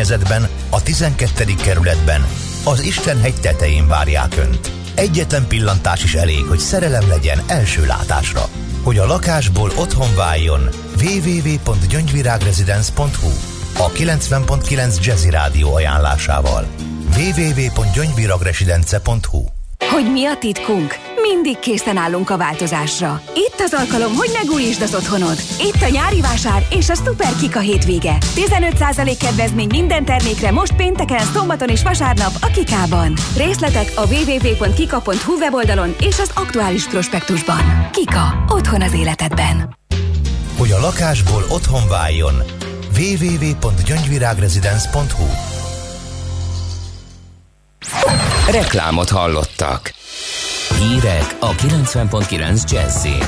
környezetben, a 12. kerületben, az Istenhegy tetején várják Önt. Egyetlen pillantás is elég, hogy szerelem legyen első látásra. Hogy a lakásból otthon váljon, www.gyöngyvirágresidence.hu a 90.9 Jazzy Rádió ajánlásával www.gyöngyvirágresidence.hu Hogy mi a titkunk? Mindig készen állunk a változásra. Itt az alkalom, hogy megújítsd az otthonod. Itt a nyári vásár és a Super Kika hétvége. 15% kedvezmény minden termékre most pénteken, szombaton és vasárnap a Kikában. Részletek a www.kika.hu weboldalon és az aktuális prospektusban. Kika. Otthon az életedben. Hogy a lakásból otthon váljon, www.gyöngyvirágresidence.hu Reklámot hallottak. Hírek a 90.9 Jazzin.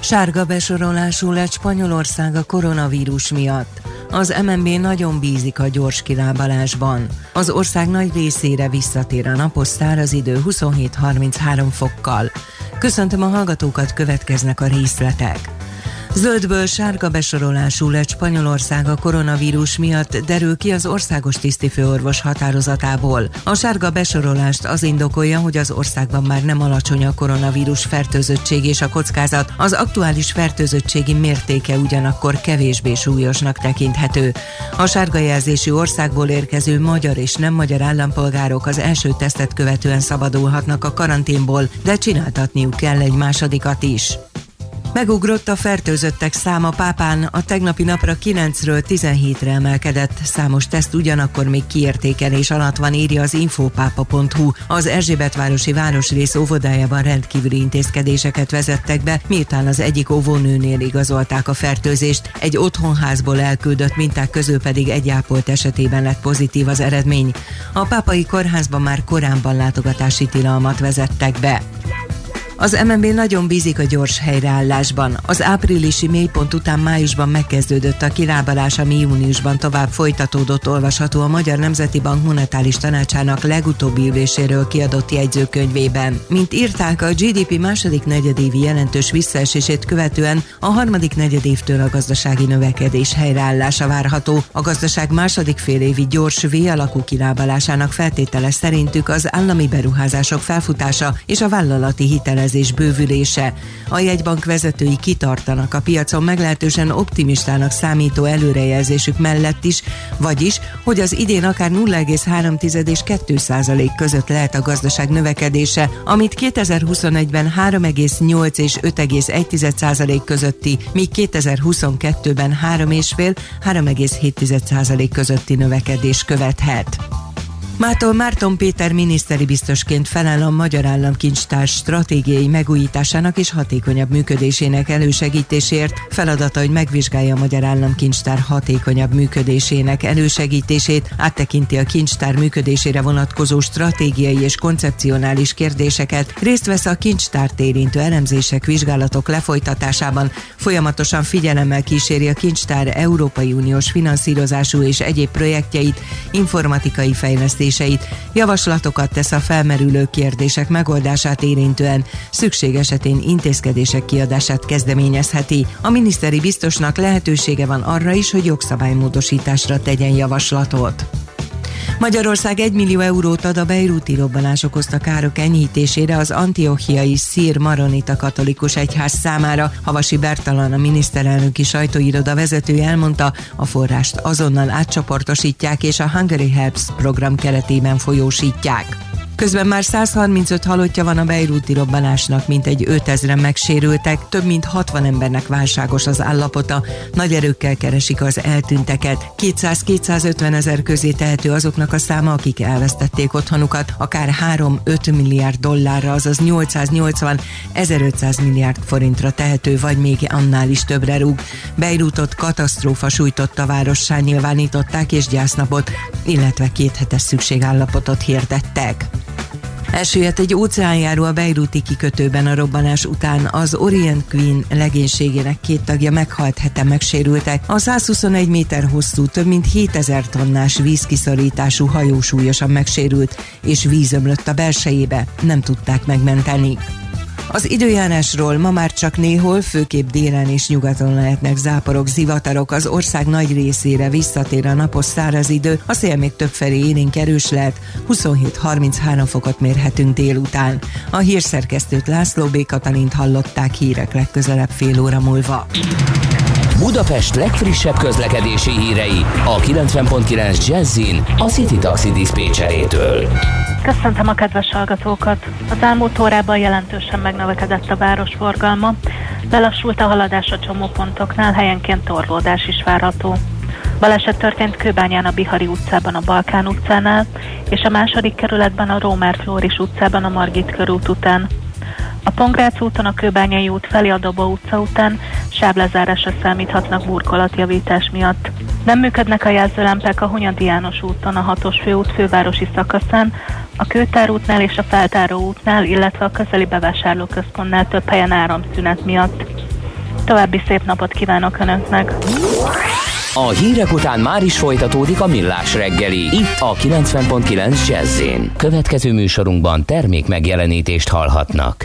Sárga besorolású lett Spanyolország a koronavírus miatt. Az MNB nagyon bízik a gyors kilábalásban. Az ország nagy részére visszatér a napos száraz idő 27-33 fokkal. Köszöntöm a hallgatókat, következnek a részletek. Zöldből sárga besorolású lett Spanyolország a koronavírus miatt derül ki az országos tisztifőorvos határozatából. A sárga besorolást az indokolja, hogy az országban már nem alacsony a koronavírus fertőzöttség és a kockázat, az aktuális fertőzöttségi mértéke ugyanakkor kevésbé súlyosnak tekinthető. A sárga jelzésű országból érkező magyar és nem magyar állampolgárok az első tesztet követően szabadulhatnak a karanténból, de csináltatniuk kell egy másodikat is. Megugrott a fertőzöttek száma Pápán, a tegnapi napra 9-ről 17-re emelkedett. Számos teszt ugyanakkor még kiértékelés alatt van, írja az infopápa.hu. Az Erzsébetvárosi Városrész óvodájában rendkívüli intézkedéseket vezettek be, miután az egyik óvónőnél igazolták a fertőzést. Egy otthonházból elküldött minták közül pedig egy ápolt esetében lett pozitív az eredmény. A pápai kórházban már korábban látogatási tilalmat vezettek be. Az MNB nagyon bízik a gyors helyreállásban. Az áprilisi mélypont után májusban megkezdődött a kilábalás, ami júniusban tovább folytatódott olvasható a Magyar Nemzeti Bank monetáris tanácsának legutóbbi üléséről kiadott jegyzőkönyvében. Mint írták, a GDP második negyedévi jelentős visszaesését követően a harmadik negyedévtől a gazdasági növekedés helyreállása várható. A gazdaság második félévi gyors V-alakú kilábalásának feltétele szerintük az állami beruházások felfutása és a vállalati hitelezés hitelezés bővülése. A jegybank vezetői kitartanak a piacon meglehetősen optimistának számító előrejelzésük mellett is, vagyis, hogy az idén akár 0,3 és 2 százalék között lehet a gazdaság növekedése, amit 2021-ben 3,8 és 5,1 százalék közötti, míg 2022-ben 3,5-3,7 százalék közötti növekedés követhet. Mától Márton Péter miniszteri biztosként felel a Magyar Államkincstár stratégiai megújításának és hatékonyabb működésének elősegítésért. Feladata, hogy megvizsgálja a Magyar Államkincstár hatékonyabb működésének elősegítését, áttekinti a kincstár működésére vonatkozó stratégiai és koncepcionális kérdéseket, részt vesz a kincstárt érintő elemzések, vizsgálatok lefolytatásában, folyamatosan figyelemmel kíséri a kincstár Európai Uniós finanszírozású és egyéb projektjeit, informatikai fejlesztését fejlesztéseit, javaslatokat tesz a felmerülő kérdések megoldását érintően, szükség esetén intézkedések kiadását kezdeményezheti. A miniszteri biztosnak lehetősége van arra is, hogy jogszabálymódosításra tegyen javaslatot. Magyarország 1 millió eurót ad a beiruti robbanás okozta károk enyhítésére az antiochiai szír maronita katolikus egyház számára. Havasi Bertalan a miniszterelnöki sajtóiroda vezetője elmondta, a forrást azonnal átcsoportosítják és a Hungary Helps program keretében folyósítják. Közben már 135 halottja van a Beiruti robbanásnak, mint egy 5000-en megsérültek, több mint 60 embernek válságos az állapota, nagy erőkkel keresik az eltűnteket. 200-250 ezer közé tehető azoknak a száma, akik elvesztették otthonukat, akár 3-5 milliárd dollárra, azaz 880 1500 milliárd forintra tehető, vagy még annál is többre rúg. Beirutot katasztrófa sújtotta várossá nyilvánították és gyásznapot, illetve két hetes szükségállapotot hirdettek. Elsüllyedt egy óceánjáró a Beiruti kikötőben a robbanás után. Az Orient Queen legénységének két tagja meghalt, hete megsérültek. A 121 méter hosszú, több mint 7000 tonnás vízkiszorítású hajó súlyosan megsérült, és vízömlött a belsejébe. Nem tudták megmenteni. Az időjárásról ma már csak néhol, főképp délen és nyugaton lehetnek záporok, zivatarok. Az ország nagy részére visszatér a napos száraz idő, a szél még többfelé élénk erős lehet, 27-33 fokot mérhetünk délután. A hírszerkesztőt László B. Katalint hallották hírek legközelebb fél óra múlva. Budapest legfrissebb közlekedési hírei a 90.9 Jazzin a City Taxi Dispécsejétől. Köszöntöm a kedves hallgatókat! Az elmúlt órában jelentősen megnövekedett a város forgalma, lelassult a haladás a csomópontoknál, helyenként torlódás is várható. Baleset történt Kőbányán a Bihari utcában a Balkán utcánál, és a második kerületben a Rómár Flóris utcában a Margit körút után. A Pongrác úton a Kőbányai út felé a Doba utca után sáblezárásra számíthatnak burkolatjavítás miatt. Nem működnek a jelzőlámpák a Hunyadi János úton, a hatos főút fővárosi szakaszán, a Kőtár útnál és a Feltáró útnál, illetve a közeli bevásárlóközpontnál több helyen áramszünet miatt. További szép napot kívánok Önöknek! A hírek után már is folytatódik a millás reggeli. Itt a 90.9 jazz Következő műsorunkban termék megjelenítést hallhatnak.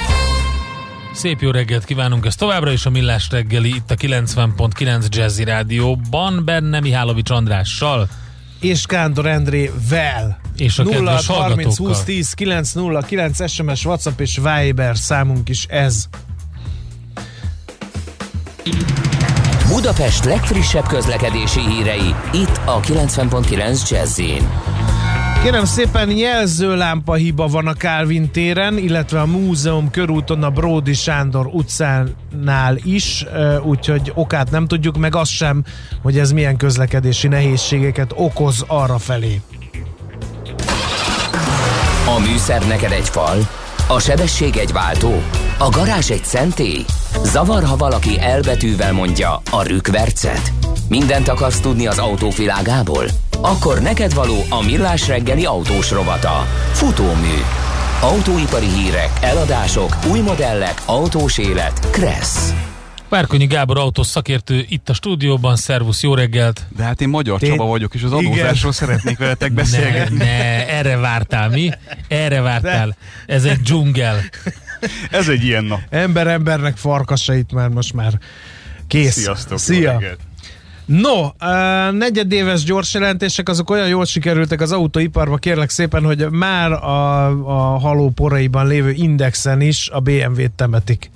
Szép jó reggelt kívánunk, ez továbbra is a Millás reggeli, itt a 90.9 Jazzy Rádióban, Benne Mihálovics Andrással. És Kántor Endrével. És a 0 30 20 10 9 0 9 SMS, WhatsApp és Viber számunk is ez. Budapest legfrissebb közlekedési hírei, itt a 90.9 jazz Kérem szépen, jelzőlámpa hiba van a Kálvin téren, illetve a múzeum körúton a Bródi Sándor utcánál is, úgyhogy okát nem tudjuk, meg azt sem, hogy ez milyen közlekedési nehézségeket okoz arra felé. A műszer neked egy fal, a sebesség egy váltó, a garázs egy szentély. Zavar, ha valaki elbetűvel mondja a rükvercet. Mindent akarsz tudni az autóvilágából? Akkor neked való a millás reggeli autós rovata. Futómű. Autóipari hírek, eladások, új modellek, autós élet. Kressz. Várkonyi Gábor autós szakértő itt a stúdióban, szervusz, jó reggelt! De hát én Magyar Csaba vagyok, és az adózásról szeretnék veletek Ne, beszélgetni. ne, erre vártál, mi? Erre vártál. Ez egy dzsungel. Ez egy ilyen nap. Ember embernek farkasait már most már kész. Sziasztok! jó Szia! reggelt. No, uh, negyedéves gyors jelentések azok olyan jól sikerültek az autóiparba, kérlek szépen, hogy már a, a haló poraiban lévő indexen is a BMW-t temetik.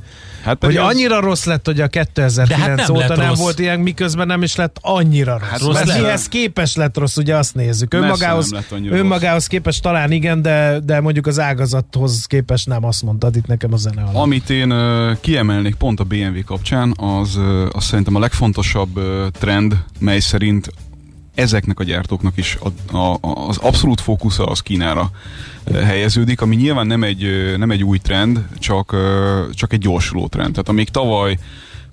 Hát Hogy az- annyira rossz lett, hogy a 2009 De hát nem óta nem rossz. volt ilyen, miközben nem is lett annyira rossz. Hát rossz rossz Mert mihez képes lett rossz, ugye azt nézzük. Önmagához, önmagához képest talán igen, de, de mondjuk az ágazathoz képest nem azt mondtad itt nekem a zene alatt. Amit én ö, kiemelnék pont a BMW kapcsán, az, ö, az szerintem a legfontosabb ö, trend, mely szerint ezeknek a gyártóknak is a, a, az abszolút fókusza az Kínára ö, helyeződik, ami nyilván nem egy, ö, nem egy új trend, csak, ö, csak egy gyorsuló trend. Tehát amíg tavaly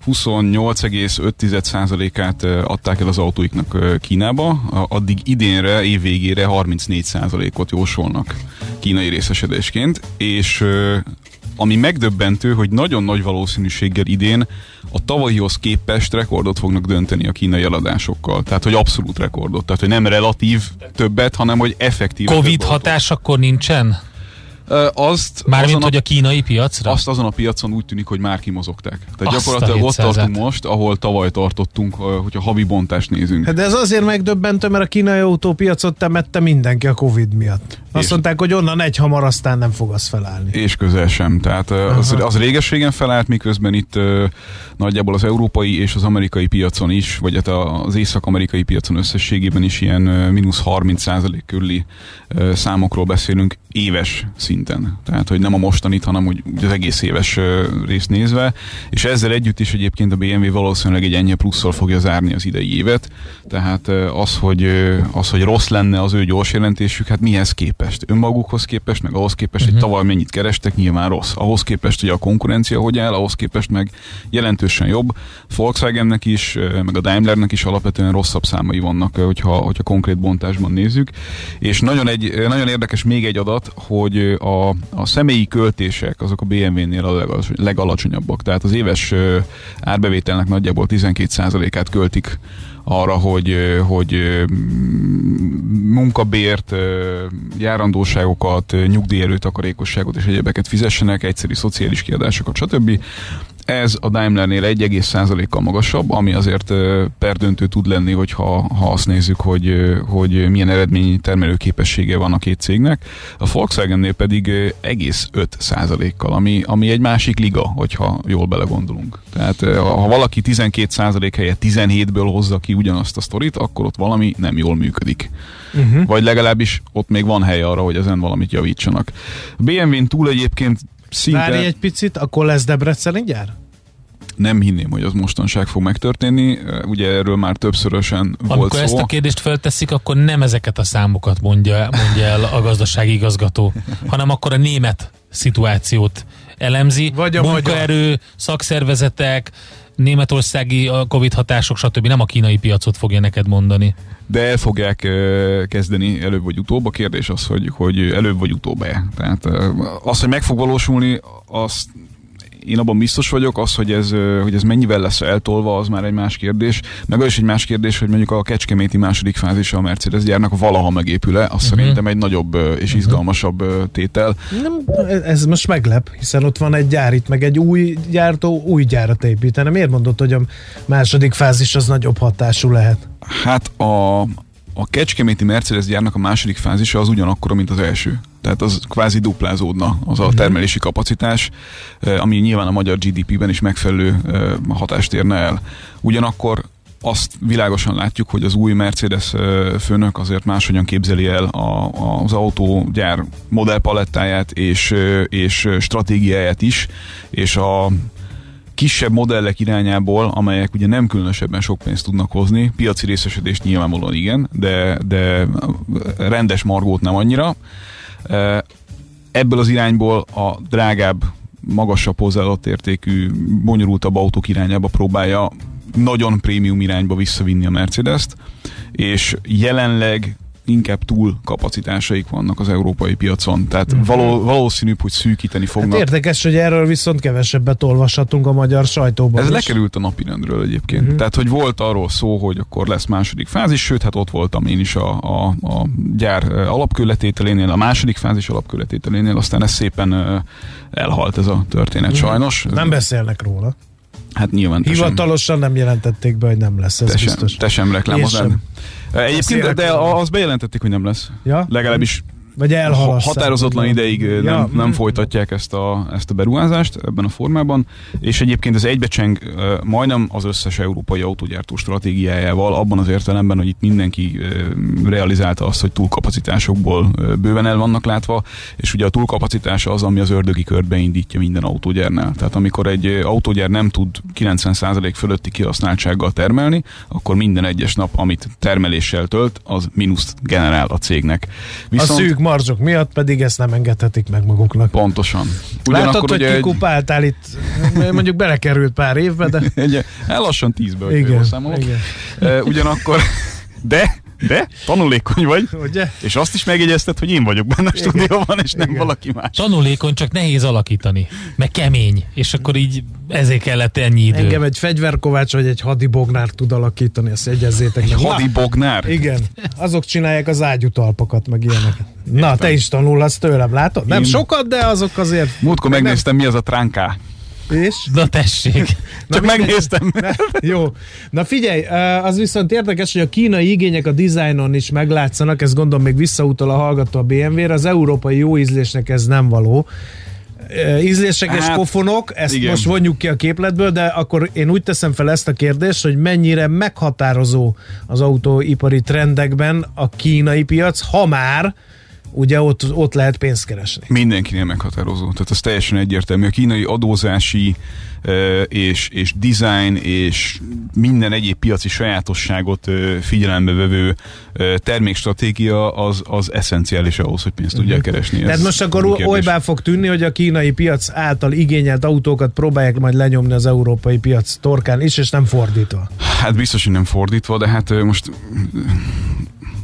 28,5%-át ö, adták el az autóiknak Kínába, addig idénre, év végére 34%-ot jósolnak kínai részesedésként, és ami megdöbbentő, hogy nagyon nagy valószínűséggel idén a tavalyihoz képest rekordot fognak dönteni a kínai eladásokkal. Tehát, hogy abszolút rekordot. Tehát, hogy nem relatív többet, hanem, hogy effektív. Covid hatás akkor nincsen? Azt, Mármint, azon hogy a, a kínai piacra? azt azon a piacon úgy tűnik, hogy már kimozogták. Tehát Azt a gyakorlatilag ott 700-et. tartunk most, ahol tavaly tartottunk, hogyha havi bontást nézünk. Hát de ez azért megdöbbentő, mert a kínai autópiacot temette mindenki a Covid miatt. Azt És- mondták, hogy onnan egy hamar aztán nem fog az felállni. És közel sem. Tehát az, az réges-régen felállt, miközben itt nagyjából az európai és az amerikai piacon is, vagy hát a- az észak-amerikai piacon összességében is ilyen mínusz 30% körüli számokról beszélünk éves szinten. Tehát, hogy nem a mostanit, hanem úgy, úgy az egész éves részt nézve. És ezzel együtt is egyébként a BMW valószínűleg egy ennyi plusszal fogja zárni az idei évet. Tehát az, hogy, az, hogy rossz lenne az ő gyors jelentésük, hát mihez képest? Önmagukhoz képest, meg ahhoz képest, hogy tavaly mennyit kerestek, nyilván rossz. Ahhoz képest, hogy a konkurencia hogy áll, ahhoz képest meg jelentősen jobb. Volkswagennek is, meg a Daimlernek is alapvetően rosszabb számai vannak, hogyha, hogyha konkrét bontásban nézzük. És nagyon, egy, nagyon érdekes még egy adat, hogy a, a személyi költések azok a BMW-nél a legalacsony- legalacsonyabbak. Tehát az éves árbevételnek nagyjából 12%-át költik arra, hogy, hogy munkabért, járandóságokat, nyugdíjerőtakarékosságot és egyebeket fizessenek, egyszerű szociális kiadásokat, stb. Ez a Daimlernél 1,1%-kal magasabb, ami azért perdöntő tud lenni, hogyha ha azt nézzük, hogy, hogy milyen eredményi termelőképessége van a két cégnek. A Volkswagennél pedig egész 5%-kal, ami, ami egy másik liga, hogyha jól belegondolunk. Tehát ha valaki 12% helyett 17-ből hozza ki ugyanazt a sztorit, akkor ott valami nem jól működik. Uh-huh. Vagy legalábbis ott még van hely arra, hogy ezen valamit javítsanak. A BMW-n túl egyébként szinte... Várj egy picit, akkor lesz Debreceni gyár? nem hinném, hogy az mostanság fog megtörténni. Ugye erről már többszörösen volt Amikor szó. ezt a kérdést felteszik, akkor nem ezeket a számokat mondja, mondja el a gazdasági igazgató, hanem akkor a német szituációt elemzi. Vagy a Munkaerő, szakszervezetek, németországi a Covid hatások, stb. Nem a kínai piacot fogja neked mondani. De el fogják kezdeni előbb vagy utóbb. A kérdés az, hogy, hogy előbb vagy utóbb-e. Tehát ö, az, hogy meg fog valósulni, azt én abban biztos vagyok, az, hogy ez, hogy ez mennyivel lesz eltolva, az már egy más kérdés. Meg az is egy más kérdés, hogy mondjuk a kecskeméti második fázisa a Mercedes gyárnak valaha megépül-e, az uh-huh. szerintem egy nagyobb és izgalmasabb ö, tétel. Nem, ez most meglep, hiszen ott van egy gyár itt, meg egy új gyártó új gyárat építene. Miért mondod, hogy a második fázis az nagyobb hatású lehet? Hát a, a kecskeméti Mercedes gyárnak a második fázisa az ugyanakkora, mint az első. Tehát az kvázi duplázódna az a termelési kapacitás, ami nyilván a magyar GDP-ben is megfelelő hatást érne el. Ugyanakkor azt világosan látjuk, hogy az új Mercedes főnök azért máshogyan képzeli el a, az autógyár modellpalettáját és, és stratégiáját is, és a kisebb modellek irányából, amelyek ugye nem különösebben sok pénzt tudnak hozni, piaci részesedés nyilvánvalóan igen, de, de rendes margót nem annyira. Ebből az irányból a drágább, magasabb hozzáadott értékű, bonyolultabb autók irányába próbálja nagyon prémium irányba visszavinni a Mercedes-t, és jelenleg inkább túl kapacitásaik vannak az európai piacon. Tehát uh-huh. való, valószínűbb, hogy szűkíteni fognak. Hát érdekes, hogy erről viszont kevesebbet olvashatunk a magyar sajtóban Ez is. lekerült a napirendről egyébként. Uh-huh. Tehát, hogy volt arról szó, hogy akkor lesz második fázis, sőt, hát ott voltam én is a, a, a gyár alapkőletételénél, a második fázis alapkőletételénél, aztán ez szépen elhalt ez a történet uh-huh. sajnos. Nem beszélnek róla. Hát nyilván. Hivatalosan sem, nem jelentették be, hogy nem lesz, ez te biztos. Sem, te sem reklámozál. Egyébként, de, de azt bejelentették, hogy nem lesz. Ja? Legalábbis vagy elhalasszák. Határozatlan ideig ja, nem, nem folytatják ezt a, ezt a beruházást ebben a formában, és egyébként ez egybecseng majdnem az összes európai autógyártó stratégiájával, abban az értelemben, hogy itt mindenki realizálta azt, hogy túlkapacitásokból bőven el vannak látva, és ugye a túlkapacitás az, ami az ördögi körbe indítja minden autógyárnál. Tehát amikor egy autógyár nem tud 90% fölötti kihasználtsággal termelni, akkor minden egyes nap, amit termeléssel tölt, az mínuszt generál a cégnek. Viszont, a szűk marzsok miatt pedig ezt nem engedhetik meg maguknak. Pontosan. Ugyanakkor Látod, hogy kikupáltál itt, mondjuk belekerült pár évbe, de... Egy, lassan tízbe, hogy igen, igen. Ugyanakkor, de de tanulékony vagy, Ugye? és azt is megjegyezted, hogy én vagyok benne a stúdióban, és nem Igen. valaki más. Tanulékony, csak nehéz alakítani, meg kemény, és akkor így ezért kellett ennyi idő. Engem egy fegyverkovács vagy egy hadibognár tud alakítani, ezt jegyezzétek meg. hadibognár? Igen, azok csinálják az ágyutalpakat, meg ilyeneket. Na, te is tanulsz tőlem, látod? Nem én... sokat, de azok azért... Múltkor megnéztem, nem... mi az a tránká. És? Na tessék. Csak Na, megnéztem. Na, jó. Na figyelj, az viszont érdekes, hogy a kínai igények a dizájnon is meglátszanak, ez gondolom még visszautal a hallgató a BMW-re, az európai jó ízlésnek ez nem való ízlések hát, és pofonok, ezt igen. most vonjuk ki a képletből, de akkor én úgy teszem fel ezt a kérdést, hogy mennyire meghatározó az autóipari trendekben a kínai piac, ha már ugye ott, ott lehet pénzt keresni. Mindenkinél meghatározó. Tehát ez teljesen egyértelmű. A kínai adózási és, és design és minden egyéb piaci sajátosságot figyelembe vevő termékstratégia az, az eszenciális ahhoz, hogy pénzt tudják uh-huh. keresni. Tehát most akkor olybá fog tűnni, hogy a kínai piac által igényelt autókat próbálják majd lenyomni az európai piac torkán is, és nem fordítva. Hát biztos, hogy nem fordítva, de hát most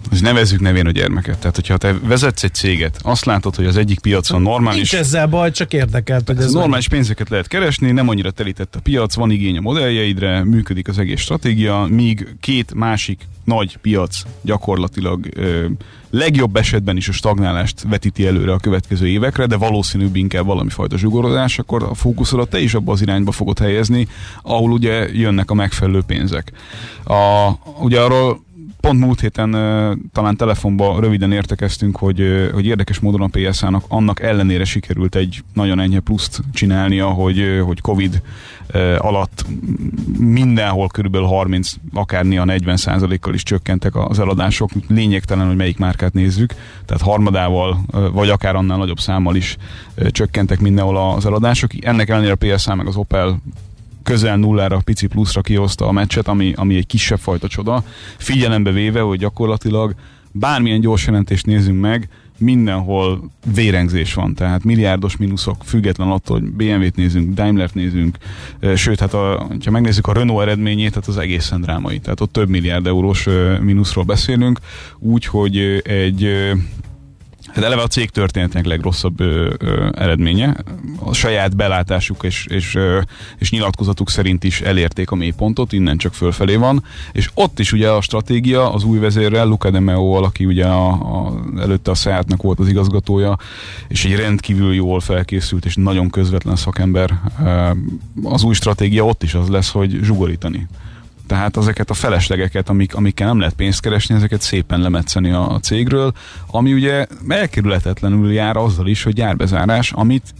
hogy nevezzük nevén a gyermeket. Tehát, hogyha te vezetsz egy céget, azt látod, hogy az egyik piacon normális... Nincs ezzel baj, csak érdekelt, hogy ez normális meg... pénzeket lehet keresni, nem annyira telített a piac, van igény a modelljeidre, működik az egész stratégia, míg két másik nagy piac gyakorlatilag ö, legjobb esetben is a stagnálást vetíti előre a következő évekre, de valószínűbb inkább valami fajta zsugorozás, akkor a fókuszodat te is abba az irányba fogod helyezni, ahol ugye jönnek a megfelelő pénzek. A, ugye arról pont múlt héten talán telefonba röviden értekeztünk, hogy, hogy érdekes módon a PSA-nak annak ellenére sikerült egy nagyon enyhe pluszt csinálnia, hogy, hogy Covid alatt mindenhol körülbelül 30, akár néha 40 százalékkal is csökkentek az eladások. Lényegtelen, hogy melyik márkát nézzük, tehát harmadával, vagy akár annál nagyobb számmal is csökkentek mindenhol az eladások. Ennek ellenére a PSA meg az Opel közel nullára, pici pluszra kihozta a meccset, ami, ami egy kisebb fajta csoda, figyelembe véve, hogy gyakorlatilag bármilyen gyors jelentést nézzünk meg, mindenhol vérengzés van, tehát milliárdos mínuszok, független attól, hogy BMW-t nézünk, Daimler-t nézünk, sőt, hát a, ha megnézzük a Renault eredményét, hát az egészen drámai. Tehát ott több milliárd eurós mínuszról beszélünk, úgyhogy egy Hát eleve a cég történetének legrosszabb ö, ö, eredménye. A saját belátásuk és, és, ö, és nyilatkozatuk szerint is elérték a mélypontot, innen csak fölfelé van. És ott is ugye a stratégia az új vezérrel, Luca de Meo, aki ugye a, a, előtte a seat volt az igazgatója, és egy rendkívül jól felkészült és nagyon közvetlen szakember. Az új stratégia ott is az lesz, hogy zsugorítani. Tehát ezeket a feleslegeket, amik, amikkel nem lehet pénzt keresni, ezeket szépen lemetszeni a, a cégről, ami ugye elkerülhetetlenül jár azzal is, hogy gyárbezárás, amit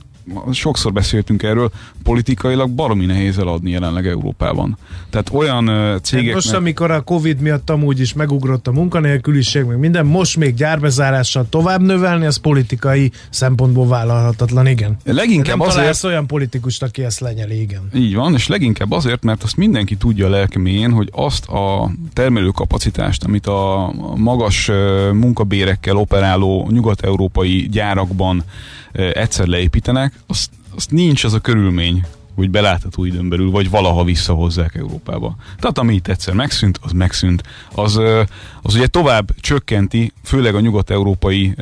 sokszor beszéltünk erről, politikailag baromi nehéz eladni jelenleg Európában. Tehát olyan cégek. Most, amikor a Covid miatt amúgy is megugrott a munkanélküliség, meg minden, most még gyárbezárással tovább növelni, az politikai szempontból vállalhatatlan, igen. Leginkább nem azért... olyan politikust, aki ezt lenyeli, igen. Így van, és leginkább azért, mert azt mindenki tudja a lelkemén, hogy azt a termelőkapacitást, amit a magas munkabérekkel operáló nyugat-európai gyárakban egyszer leépítenek, azt, azt nincs az a körülmény, hogy belátható időn belül, vagy valaha visszahozzák Európába. Tehát ami itt egyszer megszűnt, az megszűnt. Az, az ugye tovább csökkenti, főleg a nyugat-európai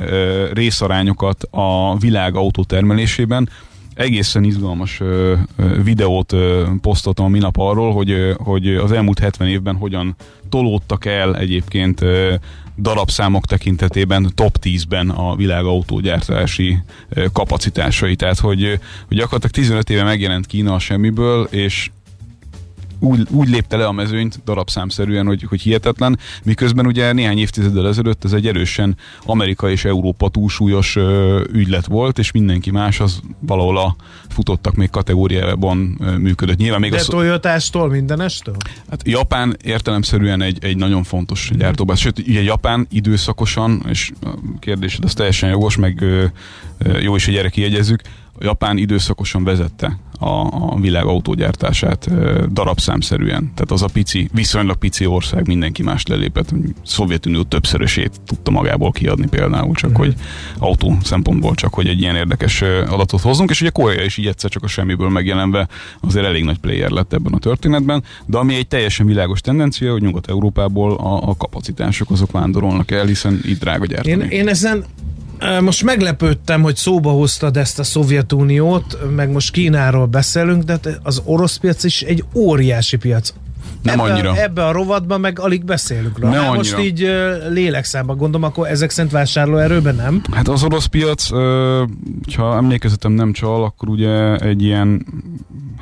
részarányokat a világ autótermelésében, egészen izgalmas ö, videót ö, posztoltam a minap arról, hogy, ö, hogy az elmúlt 70 évben hogyan tolódtak el egyébként ö, darabszámok tekintetében top 10-ben a világ autógyártási kapacitásai. Tehát, hogy, hogy gyakorlatilag 15 éve megjelent Kína a semmiből, és úgy, úgy lépte le a mezőnyt darabszámszerűen, hogy, hogy hihetetlen, miközben ugye néhány évtizeddel ezelőtt ez egy erősen Amerika és Európa túlsúlyos ö, ügylet volt, és mindenki más az valahol a futottak még kategóriában ö, működött. Nyilván még De a szó... Toyotás-tól mindenestől? Hát Japán értelemszerűen egy, egy nagyon fontos gyártóbázis. Sőt, ugye Japán időszakosan, és a kérdésed az teljesen jogos, meg ö, jó is, hogy erre kiegyezzük, Japán időszakosan vezette a, a világ autógyártását darabszámszerűen. Tehát az a pici, viszonylag pici ország mindenki más lelépett. Szovjetunió többszörösét tudta magából kiadni például, csak mm. hogy autó szempontból csak, hogy egy ilyen érdekes adatot hozzunk, és ugye Korea is így egyszer csak a semmiből megjelenve azért elég nagy player lett ebben a történetben, de ami egy teljesen világos tendencia, hogy Nyugat-Európából a, a kapacitások azok vándorolnak el, hiszen itt drága gyártani. Én, én ezen most meglepődtem, hogy szóba hoztad ezt a Szovjetuniót, meg most Kínáról beszélünk, de az orosz piac is egy óriási piac. Nem ebbe, annyira. Ebbe a rovatban meg alig beszélünk róla. Nem hát most így uh, lélekszámba gondolom, akkor ezek szerint vásárlóerőben nem? Hát az orosz piac, ha emlékezetem nem csal, akkor ugye egy ilyen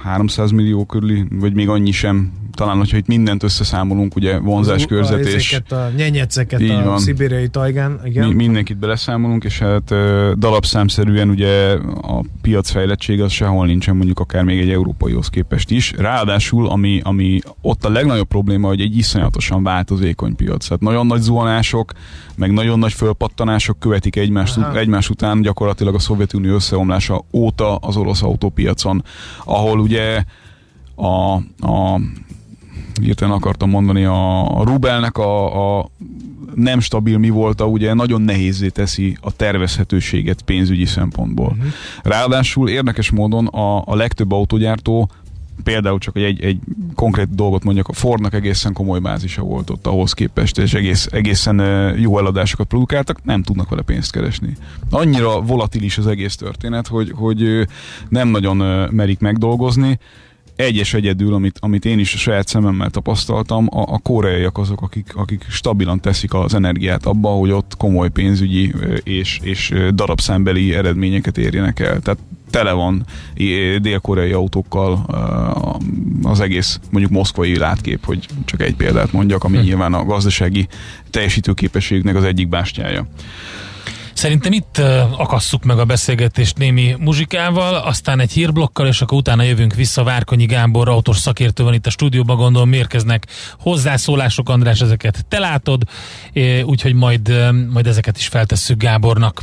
300 millió körüli, vagy még annyi sem talán, hogyha itt mindent összeszámolunk, ugye vonzáskörzet és... a nyenyeceket Így a van. szibériai tajgán, igen. Mi, mindenkit beleszámolunk, és hát ö, dalapszámszerűen ugye a piacfejlettség az sehol nincsen mondjuk akár még egy európaihoz képest is. Ráadásul, ami, ami ott a legnagyobb probléma, hogy egy iszonyatosan változékony piac. Tehát nagyon nagy zuhanások, meg nagyon nagy fölpattanások követik egymást, Aha. egymás után gyakorlatilag a Szovjetunió összeomlása óta az orosz autópiacon, ahol ugye a, a hirtelen akartam mondani, a, a Rubelnek a, a nem stabil mi volt, ugye nagyon nehézé teszi a tervezhetőséget pénzügyi szempontból. Uh-huh. Ráadásul érdekes módon a, a legtöbb autógyártó például csak egy, egy konkrét dolgot mondjak, a Fordnak egészen komoly bázisa volt ott ahhoz képest, és egész, egészen jó eladásokat produkáltak, nem tudnak vele pénzt keresni. Annyira volatilis az egész történet, hogy, hogy nem nagyon merik megdolgozni, egyes egyedül, amit, amit én is a saját szememmel tapasztaltam, a, a koreaiak azok, akik, akik stabilan teszik az energiát abba, hogy ott komoly pénzügyi és, és darabszámbeli eredményeket érjenek el. Tehát tele van dél-koreai autókkal az egész mondjuk moszkvai látkép, hogy csak egy példát mondjak, ami hm. nyilván a gazdasági teljesítőképességnek az egyik bástyája. Szerintem itt akasszuk meg a beszélgetést némi muzsikával, aztán egy hírblokkal, és akkor utána jövünk vissza. Várkonyi Gábor, autós szakértő van itt a stúdióban, gondolom mérkeznek hozzászólások, András, ezeket te látod, úgyhogy majd, majd ezeket is feltesszük Gábornak.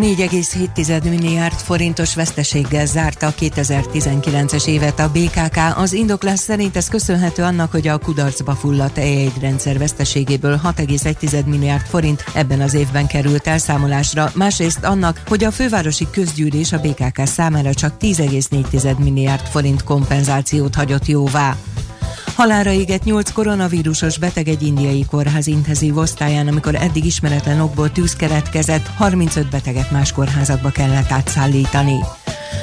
4,7 milliárd forintos veszteséggel zárta a 2019-es évet a BKK. Az indoklás szerint ez köszönhető annak, hogy a kudarcba fulladt e rendszer veszteségéből 6,1 milliárd forint ebben az évben került elszámolásra. Másrészt annak, hogy a fővárosi közgyűlés a BKK számára csak 10,4 milliárd forint kompenzációt hagyott jóvá. Halára égett 8 koronavírusos beteg egy indiai kórház intenzív osztályán, amikor eddig ismeretlen okból tűz keletkezett, 35 beteget más kórházakba kellett átszállítani.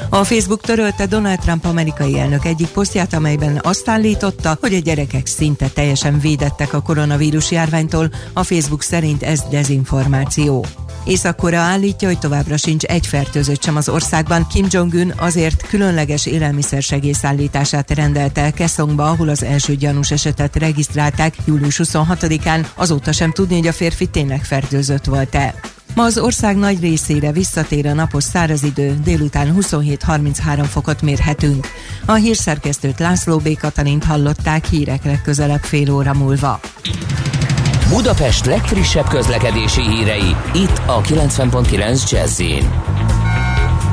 A Facebook törölte Donald Trump amerikai elnök egyik posztját, amelyben azt állította, hogy a gyerekek szinte teljesen védettek a koronavírus járványtól, a Facebook szerint ez dezinformáció. Észak-Korea állítja, hogy továbbra sincs egy fertőzött sem az országban. Kim Jong-un azért különleges élelmiszer segélyszállítását rendelte el Keszongba, ahol az első gyanús esetet regisztrálták július 26-án. Azóta sem tudni, hogy a férfi tényleg fertőzött volt-e. Ma az ország nagy részére visszatér a napos szárazidő, délután 27-33 fokot mérhetünk. A hírszerkesztőt László B. Katalint hallották hírek legközelebb fél óra múlva. Budapest legfrissebb közlekedési hírei, itt a 90.9 jazz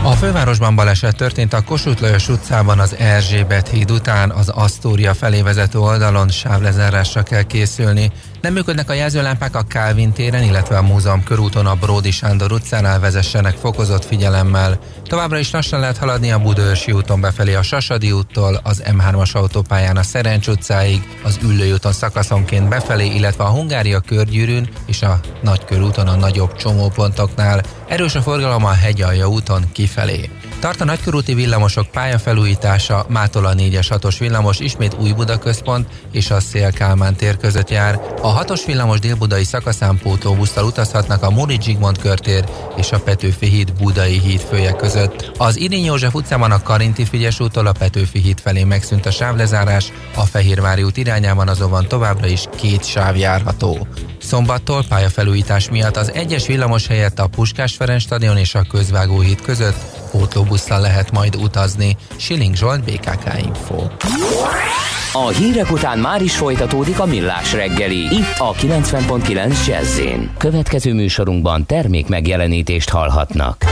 a fővárosban baleset történt a Kossuth Lajos utcában az Erzsébet híd után, az Asztória felé vezető oldalon sávlezárásra kell készülni. Nem működnek a jelzőlámpák a Kálvin téren, illetve a múzeum körúton a Bródi Sándor utcánál vezessenek fokozott figyelemmel. Továbbra is lassan lehet haladni a Budőrsi úton befelé a Sasadi úttól, az M3-as autópályán a Szerencs utcáig, az Üllői úton szakaszonként befelé, illetve a Hungária körgyűrűn és a Nagykörúton a nagyobb csomópontoknál. Erős a forgalom a Hegyalja úton kifelé. Tart a nagykörúti villamosok pályafelújítása, mától a 4-es 6-os villamos ismét új Buda központ és a Szél-Kálmán tér között jár. A 6-os villamos délbudai szakaszán pótóbusztal utazhatnak a Móri Zsigmond körtér és a Petőfi híd Budai híd fője között. Az Irény József utcában a Karinti Figyes úttól a Petőfi híd felé megszűnt a sávlezárás, a Fehérvári út irányában azonban továbbra is két sáv járható. Szombattól pályafelújítás miatt az egyes villamos helyett a Puskás Ferenc stadion és a Közvágó híd között pótlóbusszal lehet majd utazni. Siling Zsolt, BKK Info. A hírek után már is folytatódik a millás reggeli. Itt a 90.9 jazz Következő műsorunkban termék megjelenítést hallhatnak.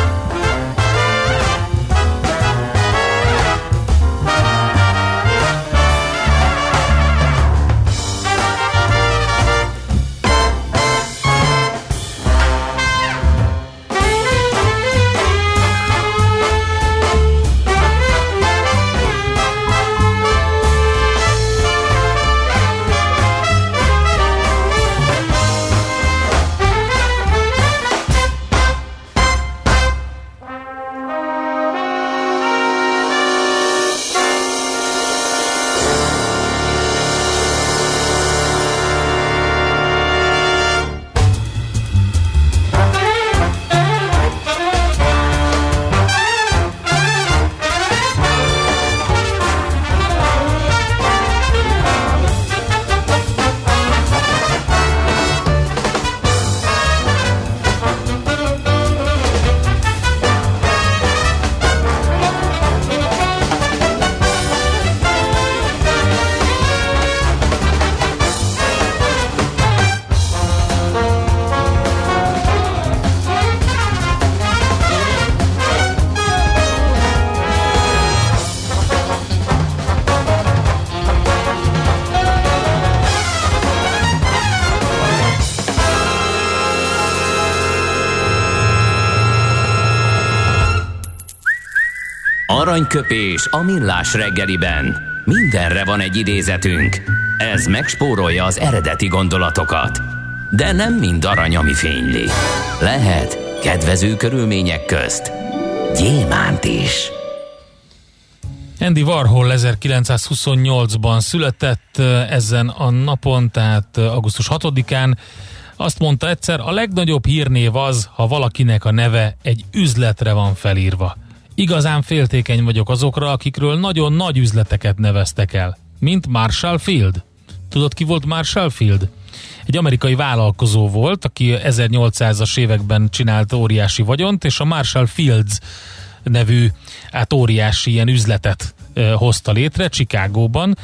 Aranyköpés a millás reggeliben. Mindenre van egy idézetünk. Ez megspórolja az eredeti gondolatokat. De nem mind arany, ami fényli. Lehet kedvező körülmények közt gyémánt is. Andy Warhol 1928-ban született ezen a napon, tehát augusztus 6-án Azt mondta egyszer, a legnagyobb hírnév az, ha valakinek a neve egy üzletre van felírva. Igazán féltékeny vagyok azokra, akikről nagyon nagy üzleteket neveztek el, mint Marshall Field. Tudod, ki volt Marshall Field? Egy amerikai vállalkozó volt, aki 1800-as években csinált óriási vagyont, és a Marshall Fields nevű hát óriási ilyen üzletet hozta létre Chicagóban,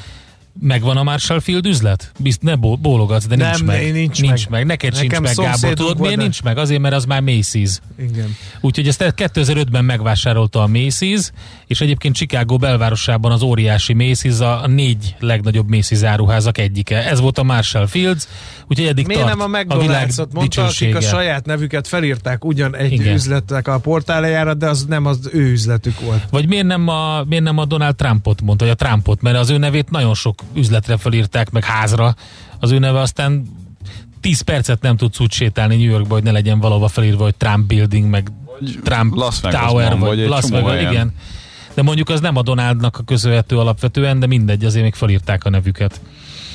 Megvan a Marshall Field üzlet? Bizt, ne bólogatsz, de nincs Nem, meg. nincs nincs meg. meg. Neked Nekem sincs meg, Gábor. Tudod, miért de- nincs meg? Azért, mert az már Macy's. Igen. Úgyhogy ezt 2005-ben megvásárolta a Macy's, és egyébként Chicago belvárosában az óriási Macy's a négy legnagyobb Macy's áruházak egyike. Ez volt a Marshall Fields, úgyhogy eddig Miért tart nem a a világ mondta, akik a saját nevüket felírták ugyan egy Igen. üzletnek a portáljára, de az nem az ő üzletük volt. Vagy miért nem, a, miért nem a Donald Trumpot mondta, vagy a Trumpot, mert az ő nevét nagyon sok üzletre felírták, meg házra. Az ő neve aztán 10 percet nem tudsz úgy sétálni New Yorkba, hogy ne legyen valahova felírva, hogy Trump Building, meg Trump Las Vegasban, Tower, vagy, vagy egy Las Vegas, helyen. igen. De mondjuk az nem a Donaldnak a köszönhető alapvetően, de mindegy, azért még felírták a nevüket.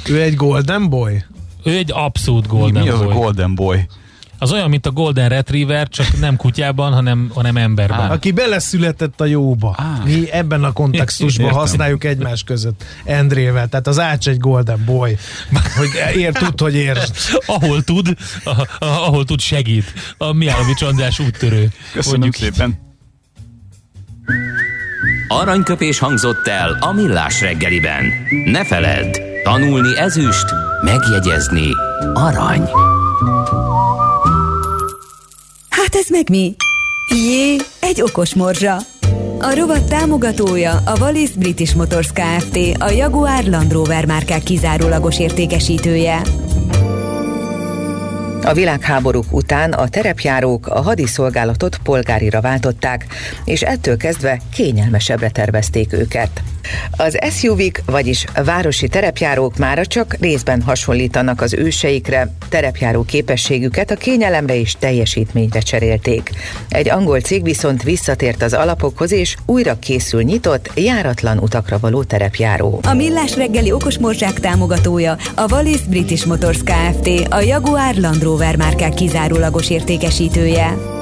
Ő egy golden boy? Ő egy abszolút Mi, golden mi az a boy. Golden Boy? Az olyan, mint a Golden Retriever, csak nem kutyában, hanem, hanem emberben. Aki beleszületett a jóba. Á. Mi ebben a kontextusban Értem. használjuk egymás között Endrével. Tehát az Ács egy golden boy. Hogy ér, tud, hogy ér. ahol tud, a, a, ahol tud segít. A Miálovics András úttörő. Köszönjük szépen. Aranyköpés hangzott el a millás reggeliben. Ne feledd, tanulni ezüst, megjegyezni arany. Hát ez meg mi? Jé, egy okos morzsa. A rovat támogatója a Wallis British Motors Kft. A Jaguar Land Rover márkák kizárólagos értékesítője. A világháborúk után a terepjárók a hadiszolgálatot polgárira váltották, és ettől kezdve kényelmesebbre tervezték őket. Az SUV-k, vagyis városi terepjárók mára csak részben hasonlítanak az őseikre, terepjáró képességüket a kényelemre és teljesítményre cserélték. Egy angol cég viszont visszatért az alapokhoz, és újra készül nyitott, járatlan utakra való terepjáró. A Millás reggeli okos morzsák támogatója a Wallis British Motors Kft. A Jaguar Land Rover márkák kizárólagos értékesítője.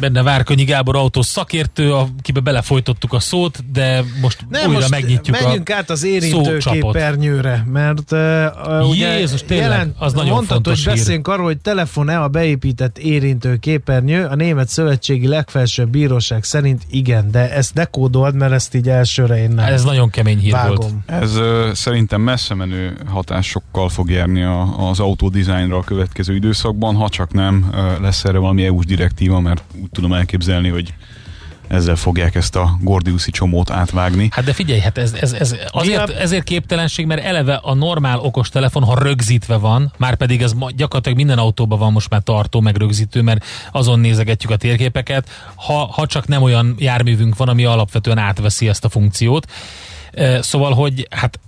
Benne Várkonyi Gábor autós szakértő, akibe belefolytottuk a szót, de most Nem, újra most megnyitjuk menjünk a át az szócsapot. érintőképernyőre, mert uh, ugye Jézus, tényleg, az nagyon mondtad, fontos hogy hír. beszéljünk arról, hogy telefon-e a beépített érintőképernyő. A Német Szövetségi Legfelsőbb Bíróság szerint igen, de ezt dekódold, mert ezt így elsőre én nem Ez nagyon kemény hír volt. vágom. Ez ö, szerintem messze menő hatásokkal fog járni a, az autódizájnra a következő időszakban, ha csak nem ö, lesz erre valami EU-s direktíva, mert úgy tudom elképzelni, hogy ezzel fogják ezt a Gordiuszi csomót átvágni. Hát de figyelj, hát ez, ez, ez azért, ezért képtelenség, mert eleve a normál okostelefon, ha rögzítve van, már pedig ez gyakorlatilag minden autóban van most már tartó, meg rögzítő, mert azon nézegetjük a térképeket, ha, ha csak nem olyan járművünk van, ami alapvetően átveszi ezt a funkciót. Szóval, hogy hát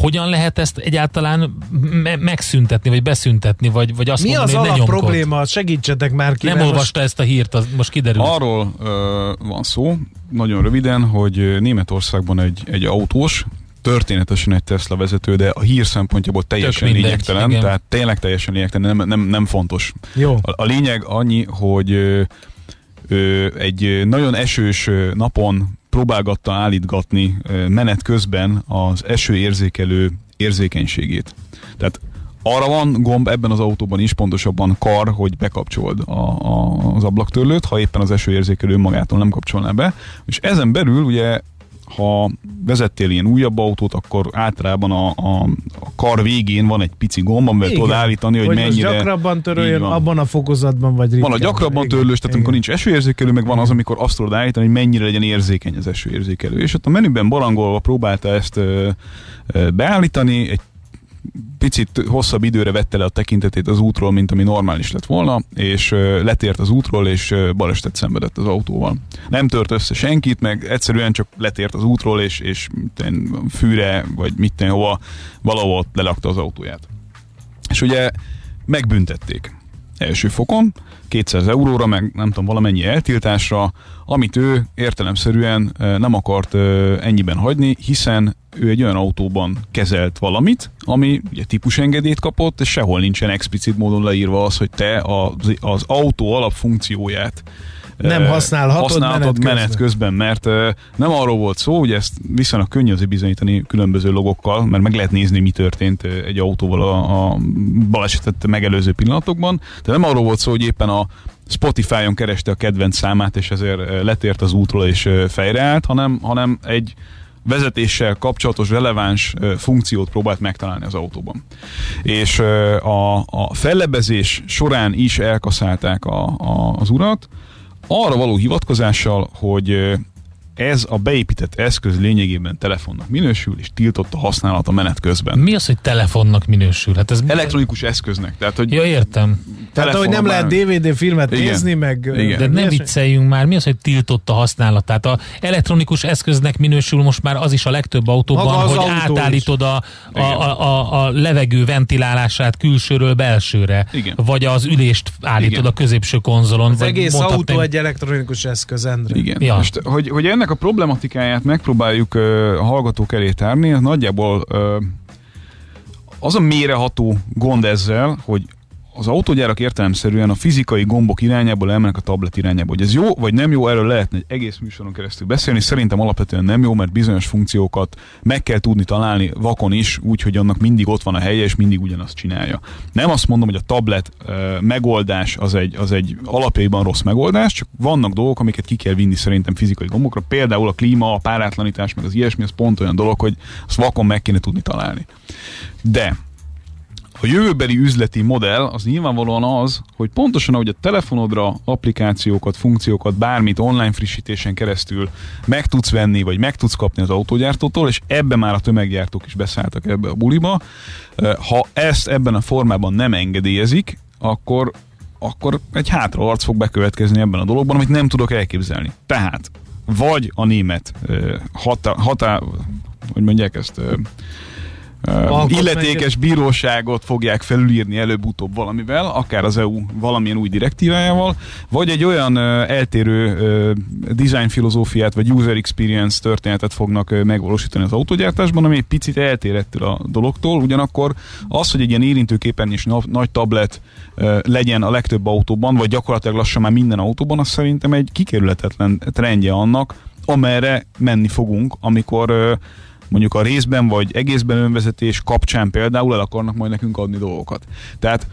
hogyan lehet ezt egyáltalán me- megszüntetni, vagy beszüntetni, vagy, vagy azt Mi mondani, az hogy ne nyomkod? probléma? Segítsetek már ki. Nem olvasta ezt a hírt, az most kiderül. Arról ö, van szó, nagyon röviden, hogy Németországban egy, egy autós, történetesen egy Tesla vezető, de a hír szempontjából teljesen mindegy, lényegtelen, igen. tehát tényleg teljesen lényegtelen, nem, nem, nem fontos. Jó. A, a lényeg annyi, hogy ö, egy nagyon esős napon próbálgatta állítgatni menet közben az esőérzékelő érzékenységét. Tehát arra van gomb ebben az autóban is, pontosabban kar, hogy bekapcsold a, a, az ablaktörlőt, ha éppen az esőérzékelő magától nem kapcsolná be. És ezen belül ugye ha vezettél ilyen újabb autót, akkor általában a, a, a kar végén van egy pici gomb, amivel tudod állítani, hogy, hogy mennyire... gyakrabban töröljön, abban a fokozatban, vagy ritkán. Van a gyakrabban törlős, tehát amikor igen. nincs esőérzékelő, meg van az, amikor azt tudod állítani, hogy mennyire legyen érzékeny az esőérzékelő. És ott a menüben barangolva próbálta ezt ö, ö, beállítani, egy picit hosszabb időre vette le a tekintetét az útról, mint ami normális lett volna, és letért az útról, és balesetet szenvedett az autóval. Nem tört össze senkit, meg egyszerűen csak letért az útról, és, és fűre, vagy mit hova, valahol lelakta az autóját. És ugye megbüntették első fokon, 200 euróra, meg nem tudom, valamennyi eltiltásra, amit ő értelemszerűen nem akart ennyiben hagyni, hiszen ő egy olyan autóban kezelt valamit, ami ugye típusengedélyt kapott, és sehol nincsen explicit módon leírva az, hogy te az, az autó alapfunkcióját nem használhatod, használhatod menet, menet közben. mert nem arról volt szó, hogy ezt viszonylag könnyű azért bizonyítani különböző logokkal, mert meg lehet nézni, mi történt egy autóval a, a balesetet megelőző pillanatokban, de nem arról volt szó, hogy éppen a Spotify-on kereste a kedvenc számát, és ezért letért az útról és fejreállt, hanem, hanem egy vezetéssel kapcsolatos releváns funkciót próbált megtalálni az autóban. És a, a fellebezés során is elkaszálták a, a, az urat, arra való hivatkozással, hogy ez a beépített eszköz lényegében telefonnak minősül, és tiltott a használat a menet közben. Mi az, hogy telefonnak minősül? Hát ez Elektronikus mi? eszköznek. Tehát, hogy ja, értem. Tehát, hogy nem lehet DVD filmet Igen. nézni, meg... Igen. De ne vicceljünk már, mi az, hogy tiltott a használatát? A elektronikus eszköznek minősül most már az is a legtöbb autóban, hogy átállítod a, a, a, a, a levegő ventilálását külsőről belsőre, Igen. vagy az ülést állítod Igen. a középső konzolon. Az egész autó egy elektronikus eszköz, Endre. Igen. Ja. Most, hogy, hogy ennek ennek a problematikáját megpróbáljuk uh, a hallgatók elé tárni, nagyjából uh, az a méreható gond ezzel, hogy az autógyárak értelemszerűen a fizikai gombok irányából elmennek a tablet irányába. Hogy ez jó vagy nem jó, erről lehetne egy egész műsoron keresztül beszélni. Szerintem alapvetően nem jó, mert bizonyos funkciókat meg kell tudni találni vakon is, úgy, hogy annak mindig ott van a helye, és mindig ugyanazt csinálja. Nem azt mondom, hogy a tablet uh, megoldás az egy, az egy alapjaiban rossz megoldás, csak vannak dolgok, amiket ki kell vinni szerintem fizikai gombokra. Például a klíma, a párátlanítás, meg az ilyesmi, az pont olyan dolog, hogy azt vakon meg kéne tudni találni. De a jövőbeli üzleti modell az nyilvánvalóan az, hogy pontosan ahogy a telefonodra applikációkat, funkciókat, bármit online frissítésen keresztül meg tudsz venni, vagy meg tudsz kapni az autógyártótól, és ebbe már a tömeggyártók is beszálltak ebbe a buliba. Ha ezt ebben a formában nem engedélyezik, akkor akkor egy hátraarc fog bekövetkezni ebben a dologban, amit nem tudok elképzelni. Tehát, vagy a német hatá, hatá hogy mondják ezt, illetékes bíróságot fogják felülírni előbb-utóbb valamivel, akár az EU valamilyen új direktívájával, vagy egy olyan eltérő design filozófiát vagy user experience történetet fognak megvalósítani az autógyártásban, ami egy picit eltér ettől a dologtól, ugyanakkor az, hogy egy ilyen érintőképernyős nagy tablet legyen a legtöbb autóban, vagy gyakorlatilag lassan már minden autóban, az szerintem egy kikerülhetetlen trendje annak, amerre menni fogunk, amikor mondjuk a részben vagy egészben önvezetés kapcsán például el akarnak majd nekünk adni dolgokat. Tehát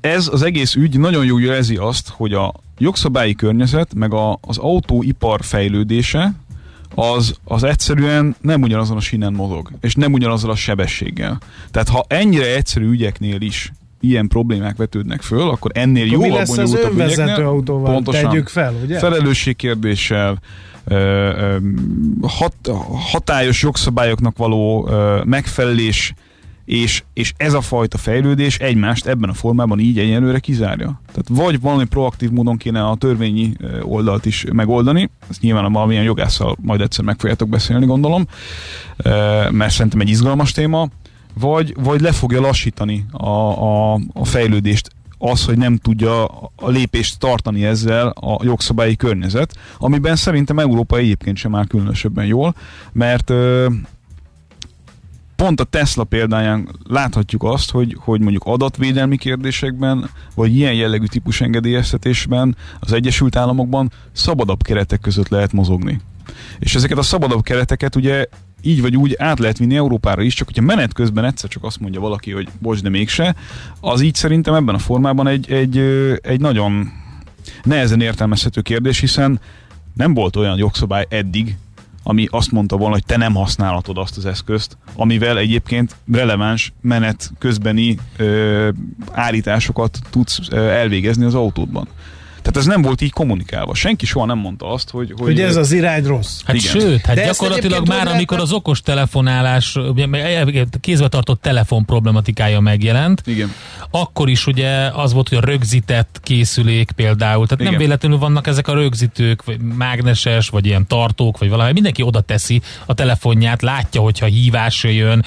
ez az egész ügy nagyon jó jelzi azt, hogy a jogszabályi környezet, meg a, az autóipar fejlődése, az, az egyszerűen nem ugyanazon a sínen mozog, és nem ugyanazzal a sebességgel. Tehát ha ennyire egyszerű ügyeknél is ilyen problémák vetődnek föl, akkor ennél akkor jóval bonyolultabb ügyeknél, autóval pontosan, tegyük fel, ugye? Felelősségkérdéssel, hat, hatályos jogszabályoknak való megfelelés és, és ez a fajta fejlődés egymást ebben a formában így egyelőre kizárja. Tehát vagy valami proaktív módon kéne a törvényi oldalt is megoldani, ezt nyilván valamilyen jogásszal majd egyszer meg fogjátok beszélni, gondolom, mert szerintem egy izgalmas téma, vagy, vagy le fogja lassítani a, a, a fejlődést az, hogy nem tudja a lépést tartani ezzel a jogszabályi környezet, amiben szerintem Európa egyébként sem áll különösebben jól, mert pont a Tesla példáján láthatjuk azt, hogy, hogy mondjuk adatvédelmi kérdésekben, vagy ilyen jellegű típus engedélyeztetésben az Egyesült Államokban szabadabb keretek között lehet mozogni. És ezeket a szabadabb kereteket ugye így vagy úgy át lehet vinni Európára is, csak hogyha menet közben egyszer csak azt mondja valaki, hogy bocs, de mégse, az így szerintem ebben a formában egy, egy, egy nagyon nehezen értelmezhető kérdés, hiszen nem volt olyan jogszabály eddig, ami azt mondta volna, hogy te nem használhatod azt az eszközt, amivel egyébként releváns menet közbeni ö, állításokat tudsz ö, elvégezni az autódban. Tehát ez nem volt így kommunikálva. Senki soha nem mondta azt, hogy... Hogy, hogy ez az irány rossz. Hát Igen. sőt, hát De gyakorlatilag már amikor az okos telefonálás, kézbe tartott telefon problematikája megjelent, Igen. akkor is ugye az volt, hogy a rögzített készülék például, tehát nem Igen. véletlenül vannak ezek a rögzítők, vagy mágneses, vagy ilyen tartók, vagy valami, mindenki oda teszi a telefonját, látja, hogyha hívás jön,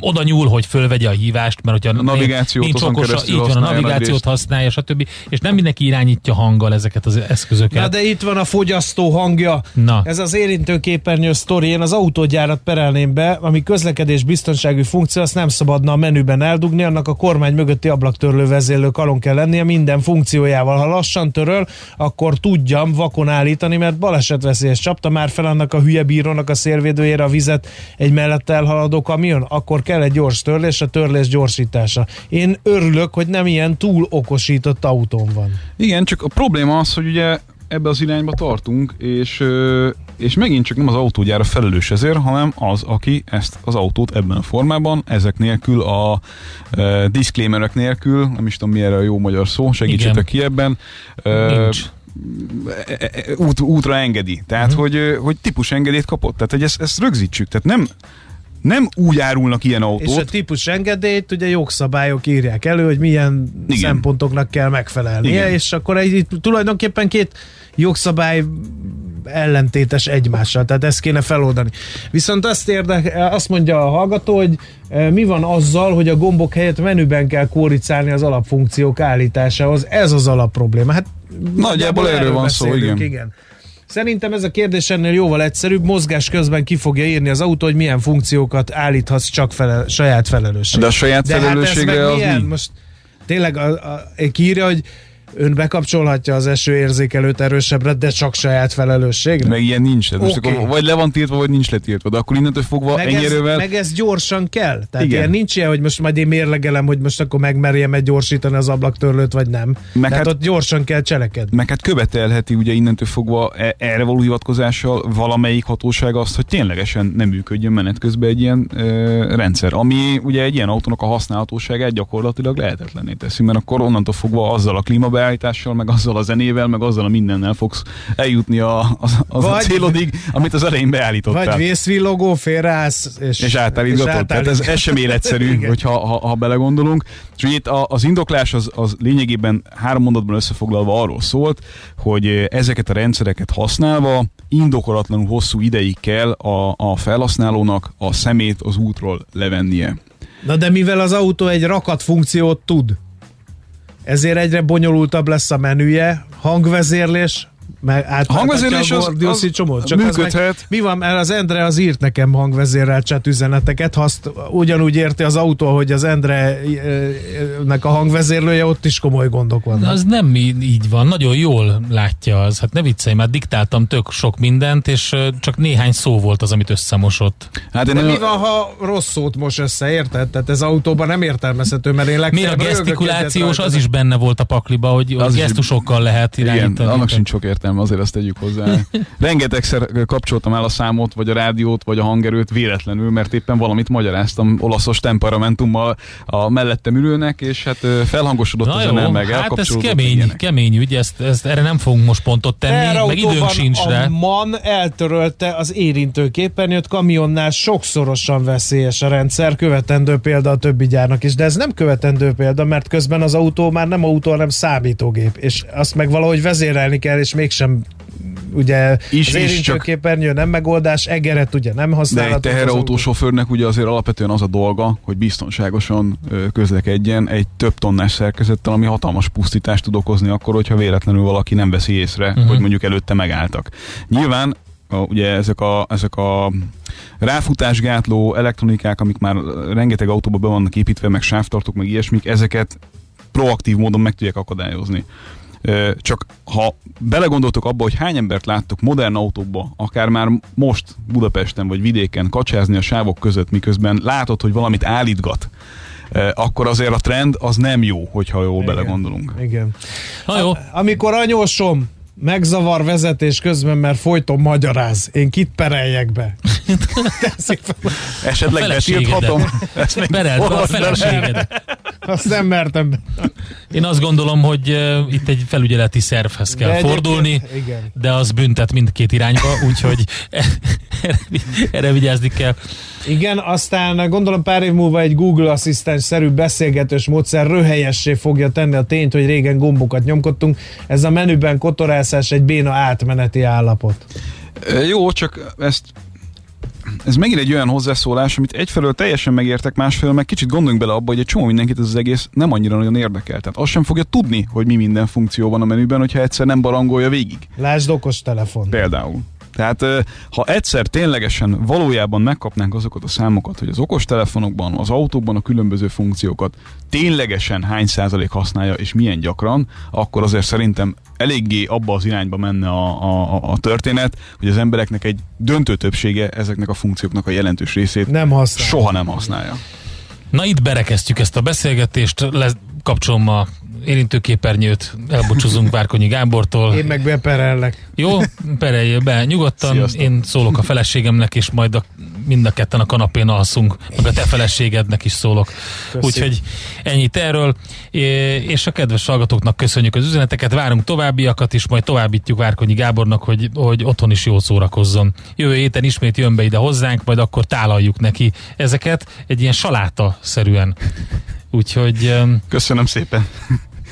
oda nyúl, hogy fölvegye a hívást, mert hogyha A navigációt nincs azon okos, keresztül így van, a navigációt használja, stb. És nem mindenki irányítja hanggal ezeket az eszközöket. Na de itt van a fogyasztó hangja. Na. Ez az érintőképernyő sztori. Én az autógyárat perelném be, ami közlekedés biztonsági funkció, azt nem szabadna a menüben eldugni, annak a kormány mögötti ablaktörlő vezérlő kalon kell lennie minden funkciójával. Ha lassan töröl, akkor tudjam vakon állítani, mert balesetveszélyes csapta már fel annak a hülye bírónak a szélvédőjére a vizet egy mellett elhaladó kamion, akkor kell egy gyors törlés, a törlés gyorsítása. Én örülök, hogy nem ilyen túl okosított autón van. Igen, csak a probléma az, hogy ugye ebbe az irányba tartunk, és, és megint csak nem az autógyára felelős ezért, hanem az, aki ezt az autót ebben a formában, ezek nélkül, a uh, disclaimerek nélkül, nem is tudom mi erre a jó magyar szó, segítsetek Igen. ki ebben, ö, Nincs. e- e- e- út, útra engedi. Tehát, uh-huh. hogy, hogy típus engedélyt kapott. Tehát, hogy ezt, ezt rögzítsük. Tehát nem, nem úgy árulnak ilyen És a autót, típus engedélyt ugye jogszabályok írják elő, hogy milyen Igen. Szempontoknak kell megfelelnie, Igen. és akkor egy, tulajdonképpen két jogszabály ellentétes egymással, tehát ezt kéne feloldani. Viszont azt, érde, azt mondja a hallgató, hogy e, mi van azzal, hogy a gombok helyett menüben kell kóricálni az alapfunkciók állításához. Ez az alapprobléma. Hát Nagyjából erről van szó, igen. igen. Szerintem ez a kérdés ennél jóval egyszerűbb. Mozgás közben ki fogja írni az autó, hogy milyen funkciókat állíthatsz csak fele, saját felelősség. De a saját De hát ez felelősségre meg az milyen? mi? Most tényleg a, a, kiírja, hogy ön bekapcsolhatja az esőérzékelőt erősebbre, de csak saját felelősségre. meg ilyen nincs. Tehát Most akkor vagy le van tiltva, vagy nincs letiltva. De akkor innentől fogva meg, ennyi ez, erővel... meg ez gyorsan kell. Tehát Igen. ilyen nincs ilyen, hogy most majd én mérlegelem, hogy most akkor megmerjem egy gyorsítani az ablaktörlőt, vagy nem. Meg Tehát hát- ott gyorsan kell cselekedni. meg hát követelheti ugye innentől fogva e- erre való hivatkozással valamelyik hatóság azt, hogy ténylegesen nem működjön menet közben egy ilyen ö, rendszer, ami ugye egy ilyen autónak a használhatóságát gyakorlatilag lehetetlenné teszi, mert akkor onnantól fogva azzal a klímabeállítással, meg azzal a zenével, meg azzal a mindennel fogsz eljutni a, az, az a célodig, amit az elején beállítottál. Vagy vészvillogó, félreállsz, és, és átállítgatod. Tehát ez, ez sem életszerű, hogyha ha, ha belegondolunk. És ugye itt a, az indoklás az, az lényegében három mondatban összefoglalva arról szólt, hogy ezeket a rendszereket használva indokolatlanul hosszú ideig kell a, a felhasználónak a szemét az útról levennie. Na de mivel az autó egy rakat funkciót tud, ezért egyre bonyolultabb lesz a menüje, hangvezérlés, meg át, A hangvezérlés a az- Gordiuszi az csomót. Csak az működhet. meg, mi van, mert az Endre az írt nekem hangvezérrel chat üzeneteket, ha azt ugyanúgy érti az autó, hogy az Endre-nek a hangvezérlője, ott is komoly gondok vannak. Az nem így van, nagyon jól látja az. Hát ne viccelj, már diktáltam tök sok mindent, és ö, csak néhány szó volt az, amit összemosott. Hát én De nem- mi van, ha rossz szót most össze, érted? Tehát ez autóban nem értelmezhető, mert én Miért a legfeljebb rögök gesztikulációs, egyet az is benne volt a pakliba, hogy, Az gesztusokkal lehet Igen, irányítani. annak sincs sok értelme, azért azt tegyük hozzá. Rengetegszer kapcsoltam el a számot, vagy a rádiót, vagy a hangerőt véletlenül, mert éppen valamit magyaráztam olaszos temperamentummal a mellettem ülőnek, és hát felhangosodott Na a zene, meg hát ez kemény, ilyenek. kemény ügy, ezt, ezt, erre nem fogunk most pontot tenni, meg Teherautóban időnk sincs a rá. MAN eltörölte az érintő képernyőt, kamionnál sokszorosan veszélyes a rendszer, követendő példa a többi gyárnak is, de ez nem követendő példa, mert közben az autó már nem autó, hanem számítógép, és azt meg valahogy vezérelni kell, és mégsem ugye Is- az is érintő csak- képernyő nem megoldás, egeret ugye nem De használható. egy teherautósofőrnek ugye azért alapvetően az a dolga, hogy biztonságosan közlekedjen egy több tonnás szerkezettel, ami hatalmas pusztítást tud okozni akkor, hogyha véletlenül valaki nem veszi észre, uh-huh. hogy mondjuk előtte megálltak. Nyilván a, ugye ezek a, ezek a ráfutásgátló elektronikák, amik már rengeteg autóba be vannak építve, meg sávtartók, meg ilyesmik, ezeket proaktív módon meg tudják akadályozni. Csak ha belegondoltok abba, hogy hány embert láttok modern autókba, akár már most Budapesten vagy vidéken kacsázni a sávok között, miközben látod, hogy valamit állítgat, akkor azért a trend az nem jó, hogyha jól Igen. belegondolunk. Igen. Na jó, Amikor anyósom megzavar vezetés közben, mert folyton magyaráz. Én kit pereljek be? Esetleg betilthatom? Bereld be a feleségedet. Azt nem mertem. Én azt gondolom, hogy uh, itt egy felügyeleti szervhez kell De fordulni, igen. de az büntet mindkét irányba, úgyhogy erre, erre vigyázni kell. Igen, aztán gondolom pár év múlva egy Google asszisztens-szerű beszélgetős módszer röhelyessé fogja tenni a tényt, hogy régen gombokat nyomkodtunk. Ez a menüben kotorászás egy béna átmeneti állapot. Jó, csak ezt ez megint egy olyan hozzászólás, amit egyfelől teljesen megértek, másfelől meg kicsit gondoljunk bele abba, hogy egy csomó mindenkit ez az egész nem annyira nagyon érdekel. Tehát azt sem fogja tudni, hogy mi minden funkció van a menüben, hogyha egyszer nem barangolja végig. Lásd okos telefon. Például. Tehát ha egyszer ténylegesen valójában megkapnánk azokat a számokat, hogy az okostelefonokban, az autókban a különböző funkciókat ténylegesen hány százalék használja és milyen gyakran, akkor azért szerintem eléggé abba az irányba menne a, a, a- a történet, hogy az embereknek egy döntő többsége ezeknek a funkcióknak a jelentős részét Nem használ. soha nem használja. Na itt berekeztjük ezt a beszélgetést, lekapcsolom a érintőképernyőt, elbúcsúzunk Várkonyi Gábortól. Én meg beperellek. Jó, pereljél be nyugodtan, Sziasztok. én szólok a feleségemnek, és majd a, mind a ketten a kanapén alszunk, meg a te feleségednek is szólok. Köszi. Úgyhogy ennyit erről, É, és a kedves hallgatóknak köszönjük az üzeneteket, várunk továbbiakat is, majd továbbítjuk Várkonyi Gábornak, hogy, hogy otthon is jól szórakozzon. Jövő héten ismét jön be ide hozzánk, majd akkor tálaljuk neki ezeket egy ilyen saláta-szerűen. Úgyhogy em, Köszönöm szépen.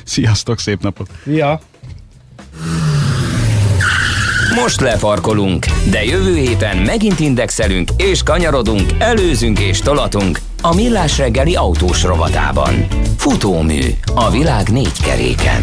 Sziasztok, szép napot! Ja. Most lefarkolunk, de jövő héten megint indexelünk és kanyarodunk, előzünk és tolatunk a Millás reggeli autós rovatában. Futómű a világ négy keréken.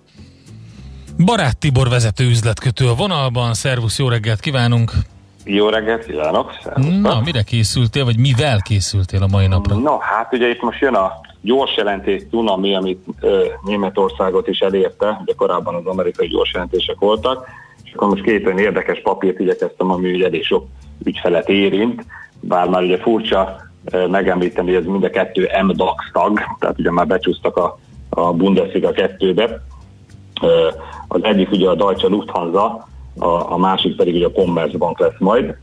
Barát Tibor vezető üzletkötő a vonalban. Szervusz, jó reggelt kívánunk! Jó reggelt kívánok! Szervusztok. Na, mire készültél, vagy mivel készültél a mai napra? No, hát ugye itt most jön a gyors jelentés Tunami, amit ö, Németországot is elérte, ugye korábban az amerikai gyors jelentések voltak, és akkor most két olyan érdekes papírt igyekeztem, ami ugye elég sok ügyfelet érint, bár már ugye furcsa ö, megemlíteni, hogy ez mind a kettő MDAX tag, tehát ugye már becsúsztak a, a Bundesliga kettőbe. Az egyik ugye a Deutsche Lufthansa, a, a másik pedig ugye a Commerzbank lesz majd.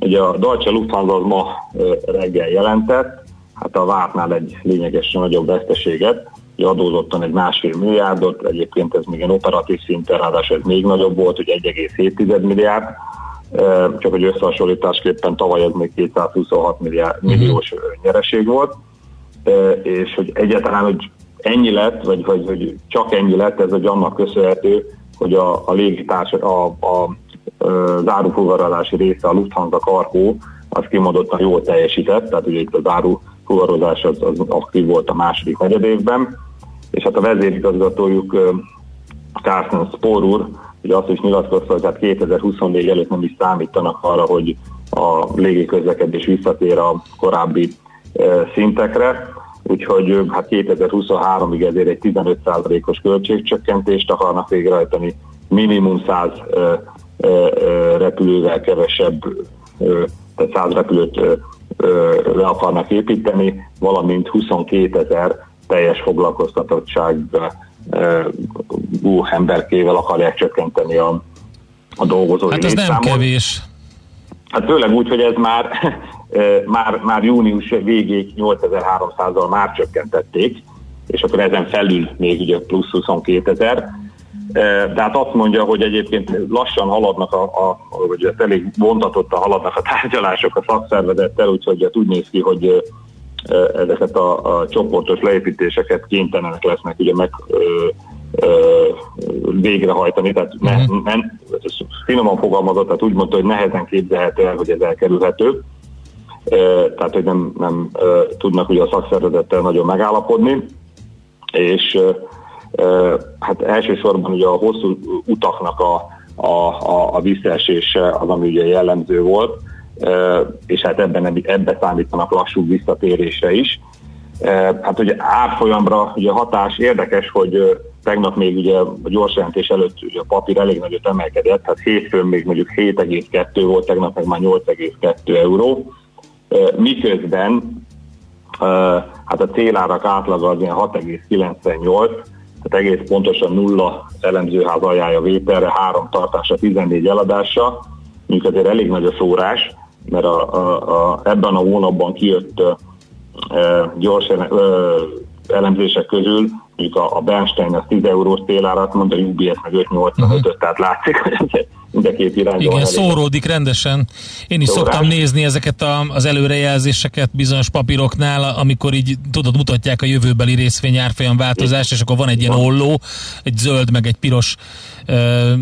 Ugye a Deutsche Lufthansa az ma reggel jelentett, hát a vártnál egy lényegesen nagyobb veszteséget, ugye adózottan egy másfél milliárdot, egyébként ez még egy operatív szinten, ráadásul ez még nagyobb volt, hogy 1,7 milliárd, csak hogy összehasonlításképpen tavaly ez még 226 milliárd, milliós nyereség volt, és hogy egyáltalán, hogy ennyi lett, vagy, vagy hogy csak ennyi lett, ez egy annak köszönhető, hogy a, a légitárs, a, a, a zárufogarási része, a Lufthansa Cargo, az kimondottan jól teljesített, tehát ugye itt a zárufogarozás az, az aktív volt a második negyedévben, és hát a vezérigazgatójuk Carsten Spor úr, ugye azt is nyilatkozta, hogy hát 2024 előtt nem is számítanak arra, hogy a légiközlekedés visszatér a korábbi szintekre, úgyhogy hát 2023-ig ezért egy 15%-os költségcsökkentést akarnak végrehajtani, minimum 100 repülővel kevesebb, tehát 100 repülőt le akarnak építeni, valamint 22 ezer teljes foglalkoztatottság uh, emberkével akarják csökkenteni a, a dolgozói Hát ez nem kevés. Hát főleg úgy, hogy ez már, már, már június végéig 8300-al már csökkentették, és akkor ezen felül még ugye plusz 22 ezer. De hát azt mondja, hogy egyébként lassan haladnak, a, a, vagy elég vontatottan haladnak a tárgyalások a szakszervezettel, úgyhogy hát úgy néz ki, hogy ezeket a, a csoportos leépítéseket kénytelenek lesznek ugye meg ö, ö, végrehajtani, tehát ne, uh-huh. ne, finoman fogalmazott, tehát úgy mondta, hogy nehezen képzelhető el, hogy ez elkerülhető, tehát hogy nem, nem tudnak ugye a szakszervezettel nagyon megállapodni, és hát elsősorban ugye a hosszú utaknak a, a, a, a visszaesése az, ami ugye jellemző volt, és hát ebben, ebben számítanak lassú visszatérésre is. Hát ugye árfolyamra ugye hatás érdekes, hogy tegnap még ugye a gyors jelentés előtt ugye a papír elég nagyot emelkedett, hát hétfőn még mondjuk 7,2 volt, tegnap meg már 8,2 euró, miközben hát a célárak átlaga az ilyen 6,98, tehát egész pontosan nulla elemzőház ajánlja vételre, három tartása, 14 eladása, mondjuk azért elég nagy a szórás, mert a, a, a, ebben a hónapban kijött e, gyors e, elemzések közül, mondjuk a, a Bernstein az 10 eurós télárat mond, a UBS meg 5,85-öt, uh-huh. tehát látszik, hogy mind a két irányban. Igen, szóródik rendesen. Én is Szórás. szoktam nézni ezeket a, az előrejelzéseket bizonyos papíroknál, amikor így tudod, mutatják a jövőbeli részvény árfolyam változást, és akkor van egy ilyen olló, egy zöld meg egy piros ö,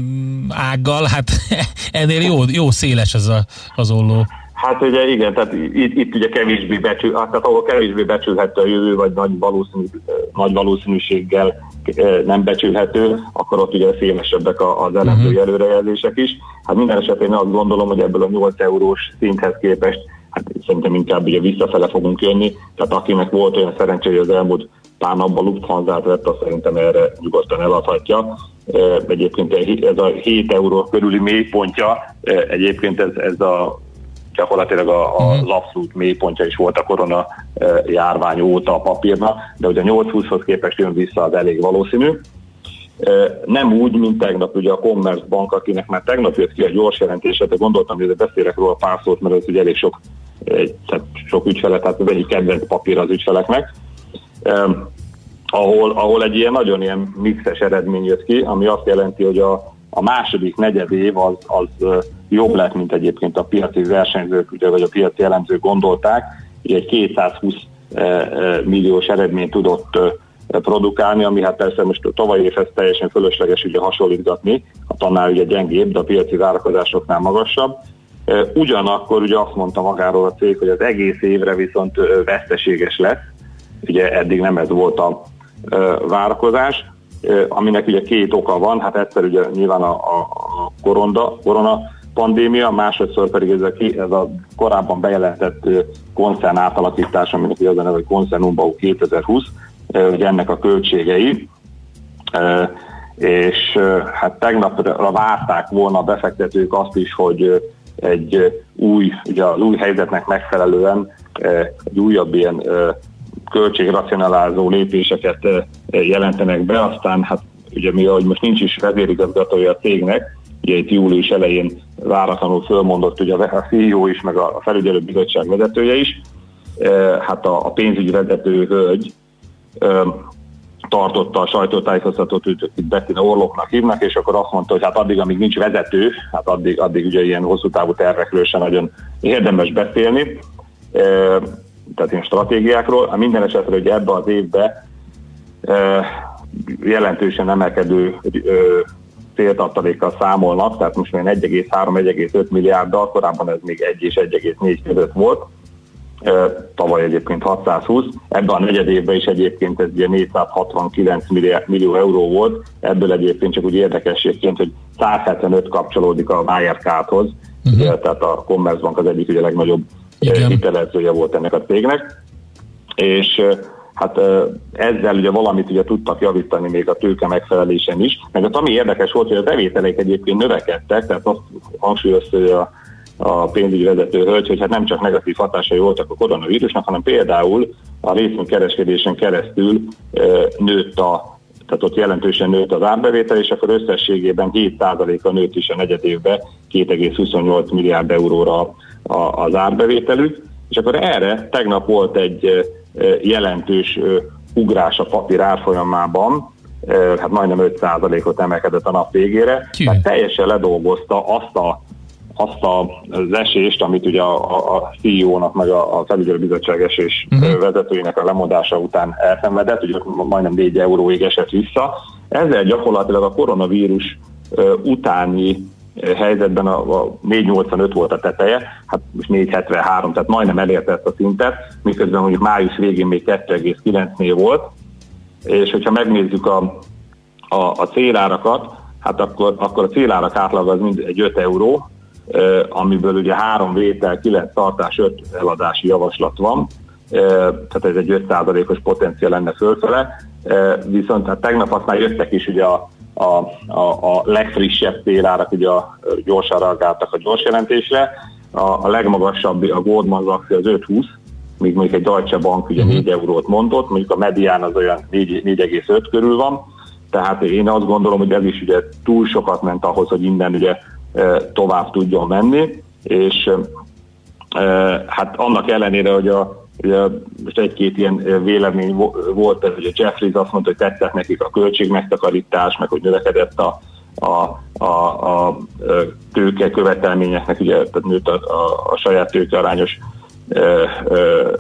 ággal, hát ennél jó, jó széles ez a, az olló. Hát ugye igen, tehát itt, itt ugye kevésbé becsül, tehát ahol kevésbé becsülhető a jövő, vagy nagy, valószínű, nagy valószínűséggel nem becsülhető, akkor ott ugye szélesebbek az elemző uh-huh. előrejelzések is. Hát minden esetben azt gondolom, hogy ebből a 8 eurós szinthez képest hát szerintem inkább ugye visszafele fogunk jönni, tehát akinek volt olyan szerencsé, hogy az elmúlt pár napban Lufthansa-t vett, azt szerintem erre nyugodtan eladhatja. Egyébként ez a 7 euró körüli mélypontja, egyébként ez, ez a gyakorlatilag a, a, mhm. az abszolút mélypontja is volt a korona járvány óta a papírna, de ugye a 8-20-hoz képest jön vissza az elég valószínű. Nem úgy, mint tegnap ugye a Commerce Bank, akinek már tegnap jött ki a gyors jelentése, de gondoltam, hogy beszélek róla pár szót, mert ez ugye elég sok, tehát sok ügyfelet, tehát ez egyik kedvenc papír az ügyfeleknek. ahol, ahol egy ilyen nagyon ilyen mixes eredmény jött ki, ami azt jelenti, hogy a, a második negyed év az, az jobb lett, mint egyébként a piaci versenyzők, ugye, vagy a piaci elemzők gondolták, így egy 220 milliós eredményt tudott produkálni, ami hát persze most a tavalyi évhez teljesen fölösleges ugye hasonlítgatni, a tanár ugye gyengébb, de a piaci várakozásoknál magasabb. Ugyanakkor ugye azt mondta magáról a cég, hogy az egész évre viszont veszteséges lesz, ugye eddig nem ez volt a várakozás, aminek ugye két oka van, hát egyszer ugye nyilván a, a, a korona, pandémia, másodszor pedig ez a, ez a korábban bejelentett koncern átalakítás, aminek az a neve, hogy Koncern Umbau 2020, hogy ennek a költségei, és hát tegnapra várták volna a befektetők azt is, hogy egy új, ugye az új helyzetnek megfelelően egy újabb ilyen költségracionalizáló lépéseket jelentenek be, aztán hát ugye mi, ahogy most nincs is vezérigazgatója a cégnek, ugye itt július elején váratlanul fölmondott ugye a CEO is, meg a felügyelőbizottság vezetője is, hát a, a pénzügyi vezető hölgy tartotta a sajtótájékoztatót, itt Bettina Orloknak hívnak, és akkor azt mondta, hogy hát addig, amíg nincs vezető, hát addig, addig ugye ilyen hosszú távú tervekről sem nagyon érdemes beszélni, tehát ilyen stratégiákról. A minden esetre ugye ebbe az évbe jelentősen emelkedő céltartalékkal számolnak, tehát most már 1,3-1,5 milliárddal, korábban ez még 1 és 1,4 között volt, tavaly egyébként 620, ebben a negyed évben is egyébként ez ugye 469 millió euró volt, ebből egyébként csak úgy érdekességként, hogy 175 kapcsolódik a Wirecardhoz, uh-huh. tehát a Commerzbank az egyik ugye legnagyobb Igen. hitelezője volt ennek a cégnek, és hát ezzel ugye valamit ugye tudtak javítani még a tőke megfelelésen is, meg az ami érdekes volt, hogy a bevételek egyébként növekedtek, tehát azt hangsúlyozta, hogy a a pénzügyi vezető hölgy, hogy hát nem csak negatív hatásai voltak a koronavírusnak, hanem például a részvénykereskedésen keresztül nőtt a tehát ott jelentősen nőtt az árbevétel, és akkor összességében 7%-a nőtt is a negyed évben 2,28 milliárd euróra az árbevételük, és akkor erre tegnap volt egy jelentős ugrás a papír árfolyamában, hát majdnem 5%-ot emelkedett a nap végére, tehát teljesen ledolgozta azt a azt az esést, amit ugye a, a CEO-nak, meg a, a felügyelőbizottság esés uh-huh. vezetőinek a lemondása után elszenvedett, ugye majdnem 4 euróig esett vissza. Ezzel gyakorlatilag a koronavírus utáni helyzetben a, a 485 volt a teteje, hát most 473, tehát majdnem elérte ezt a szintet, miközben mondjuk május végén még 2,9-nél volt, és hogyha megnézzük a, a, a célárakat, hát akkor, akkor a célárak átlag az mind egy 5 euró, amiből ugye három vétel, kilenc tartás, öt eladási javaslat van, tehát ez egy 5%-os potenciál lenne fölfele, viszont hát tegnap azt már jöttek is ugye a, a, a, a legfrissebb télárak, ugye a, gyorsan reagáltak a gyors jelentésre, a, a legmagasabb a Goldman Sachs az 5,20, míg mondjuk egy Deutsche Bank ugye 4 mhm. eurót mondott, mondjuk a medián az olyan 4,5 körül van, tehát én azt gondolom, hogy ez is ugye túl sokat ment ahhoz, hogy innen ugye tovább tudjon menni, és hát annak ellenére, hogy a, ugye most egy-két ilyen vélemény volt, ez, hogy a Jeffries azt mondta, hogy tetszett nekik a költségmegtakarítás, meg hogy növekedett a, a, a, a tőke követelményeknek, ugye tehát nőtt a, a, a saját tőke arányos ö, ö,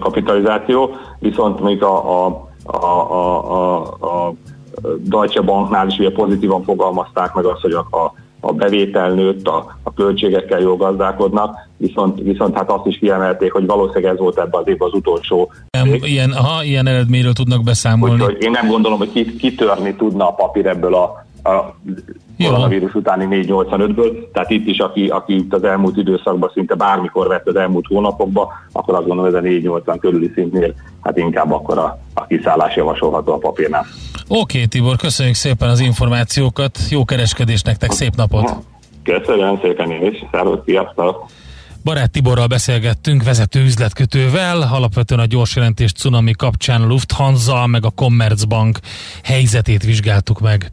kapitalizáció, viszont még a, a, a, a, a, a Deutsche Banknál is ugye pozitívan fogalmazták meg azt, hogy a, a, a bevétel nőtt, a, a költségekkel jól gazdálkodnak, viszont, viszont hát azt is kiemelték, hogy valószínűleg ez volt ebben az évben az utolsó. Ilyen, aha, ilyen eredményről tudnak beszámolni. Úgyhogy én nem gondolom, hogy kit, kitörni tudna a papír ebből a, a koronavírus utáni 485-ből, tehát itt is, aki, aki itt az elmúlt időszakban szinte bármikor vett az elmúlt hónapokban, akkor azt gondolom, ez a 480 körüli szintnél, hát inkább akkor a, a kiszállás javasolható a papírnál. Oké, okay, Tibor, köszönjük szépen az információkat, jó kereskedés nektek, szép napot! Köszönöm szépen én is, szervusz, sziasztok! Barát Tiborral beszélgettünk, vezető üzletkötővel, alapvetően a gyors jelentés cunami kapcsán Lufthansa, meg a Commerzbank helyzetét vizsgáltuk meg.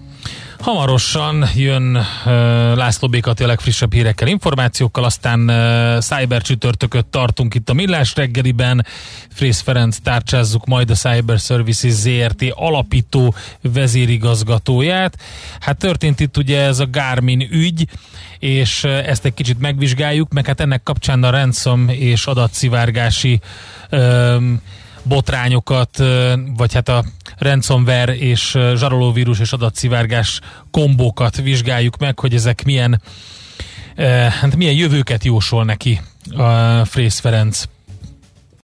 Hamarosan jön uh, László Békati a legfrissebb hírekkel, információkkal, aztán uh, Cyber csütörtököt tartunk itt a Millás reggeliben. Frész Ferenc tárcsázzuk majd a Cyber Services ZRT alapító vezérigazgatóját. Hát történt itt ugye ez a Garmin ügy, és uh, ezt egy kicsit megvizsgáljuk, meg hát ennek kapcsán a ransom és adatszivárgási um, botrányokat, vagy hát a ransomware és zsarolóvírus és adatszivárgás kombókat vizsgáljuk meg, hogy ezek milyen, hát milyen jövőket jósol neki a Frész Ferenc